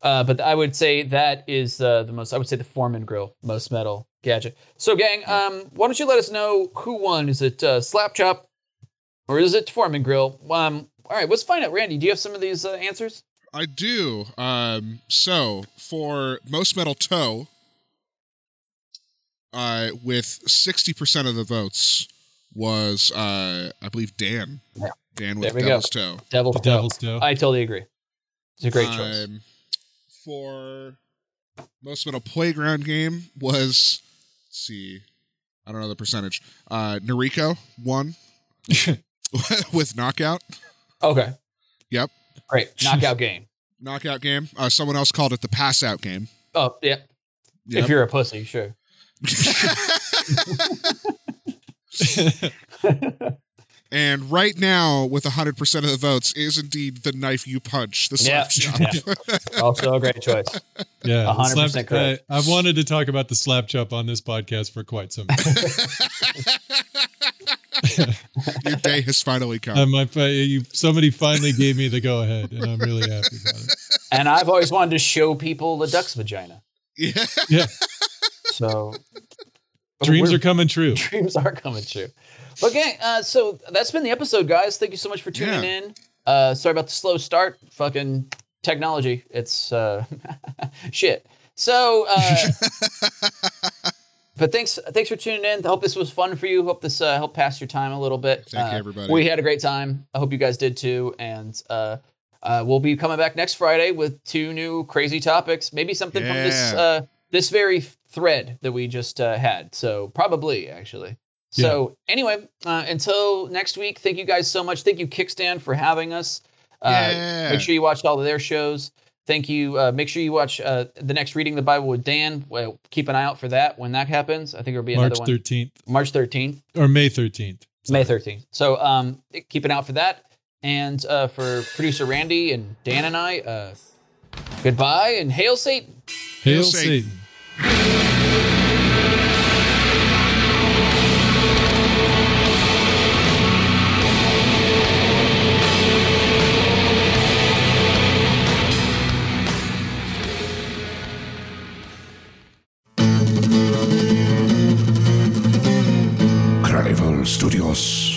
C: Uh, but I would say that is uh, the most. I would say the Foreman Grill most metal gadget. So, gang, um, why don't you let us know who won? Is it uh, Slap Chop or is it Foreman Grill? Um, all right, let's find out. Randy, do you have some of these uh, answers?
E: I do. Um, so for most metal toe, uh, with sixty percent of the votes was uh, I believe Dan.
C: Yeah.
E: Dan
C: There
E: with
C: we go.
E: Devil's Toe.
C: Devil's
D: the
C: Toe.
D: devil's toe.
C: I totally agree. It's a great choice.
E: Um, for most of metal playground game was let's see, I don't know the percentage. Uh, Noriko won [laughs] with knockout.
C: Okay.
E: Yep.
C: Great. Knockout game. [laughs]
E: Knockout game. Uh, someone else called it the pass out game.
C: Oh, yeah.
E: Yep.
C: If you're a pussy, sure. [laughs]
E: and right now, with 100% of the votes, is indeed the knife you punch, the
C: Yeah.
E: slap chop.
C: Also a great choice. [laughs]
D: yeah, the
C: 100%
D: slap-
C: correct.
D: I, I wanted to talk about the slap chop on this podcast for quite some time. [laughs] [laughs]
E: Your day has finally come.
D: my, you, somebody finally gave me the go ahead, and I'm really happy about it.
C: And I've always wanted to show people the duck's vagina.
E: yeah.
D: Yeah,
C: So
D: dreams are coming true.
C: dreams are coming true. But gang, uh, so that's been the episode, guys. Thank you so much for tuning
E: Yeah.
C: in. Uh, sorry about the slow start. Fucking technology. It's uh, [laughs] shit. So, uh, [laughs] but thanks, thanks for tuning in. I Hope this was fun for you. Hope this uh, helped pass your time a little bit.
E: Thank you,
C: Uh,
E: everybody.
C: We had a great time. I hope you guys did too. And uh, uh, we'll be coming back next Friday with two new crazy topics. Maybe something from this
E: Yeah.
C: uh, this very thread that we just uh, had. So probably actually. So anyway, uh, until next week, thank you guys so much. Thank you Kickstand for having us. Uh,
E: Yeah.
C: Make sure you watch all of their shows. Thank you. Uh, make sure you watch uh, the next reading the Bible with Dan. Well, keep an eye out for that when that happens. I think it'll be
D: March
C: another one.
D: 13th
C: March thirteenth.
D: or May 13th.
C: May 13th. So um, keep an eye out for that. And uh, for producer Randy and Dan and I, uh, goodbye and hail Satan.
D: Hail,
E: Hail
D: Satan.
E: Satan.
A: Studios.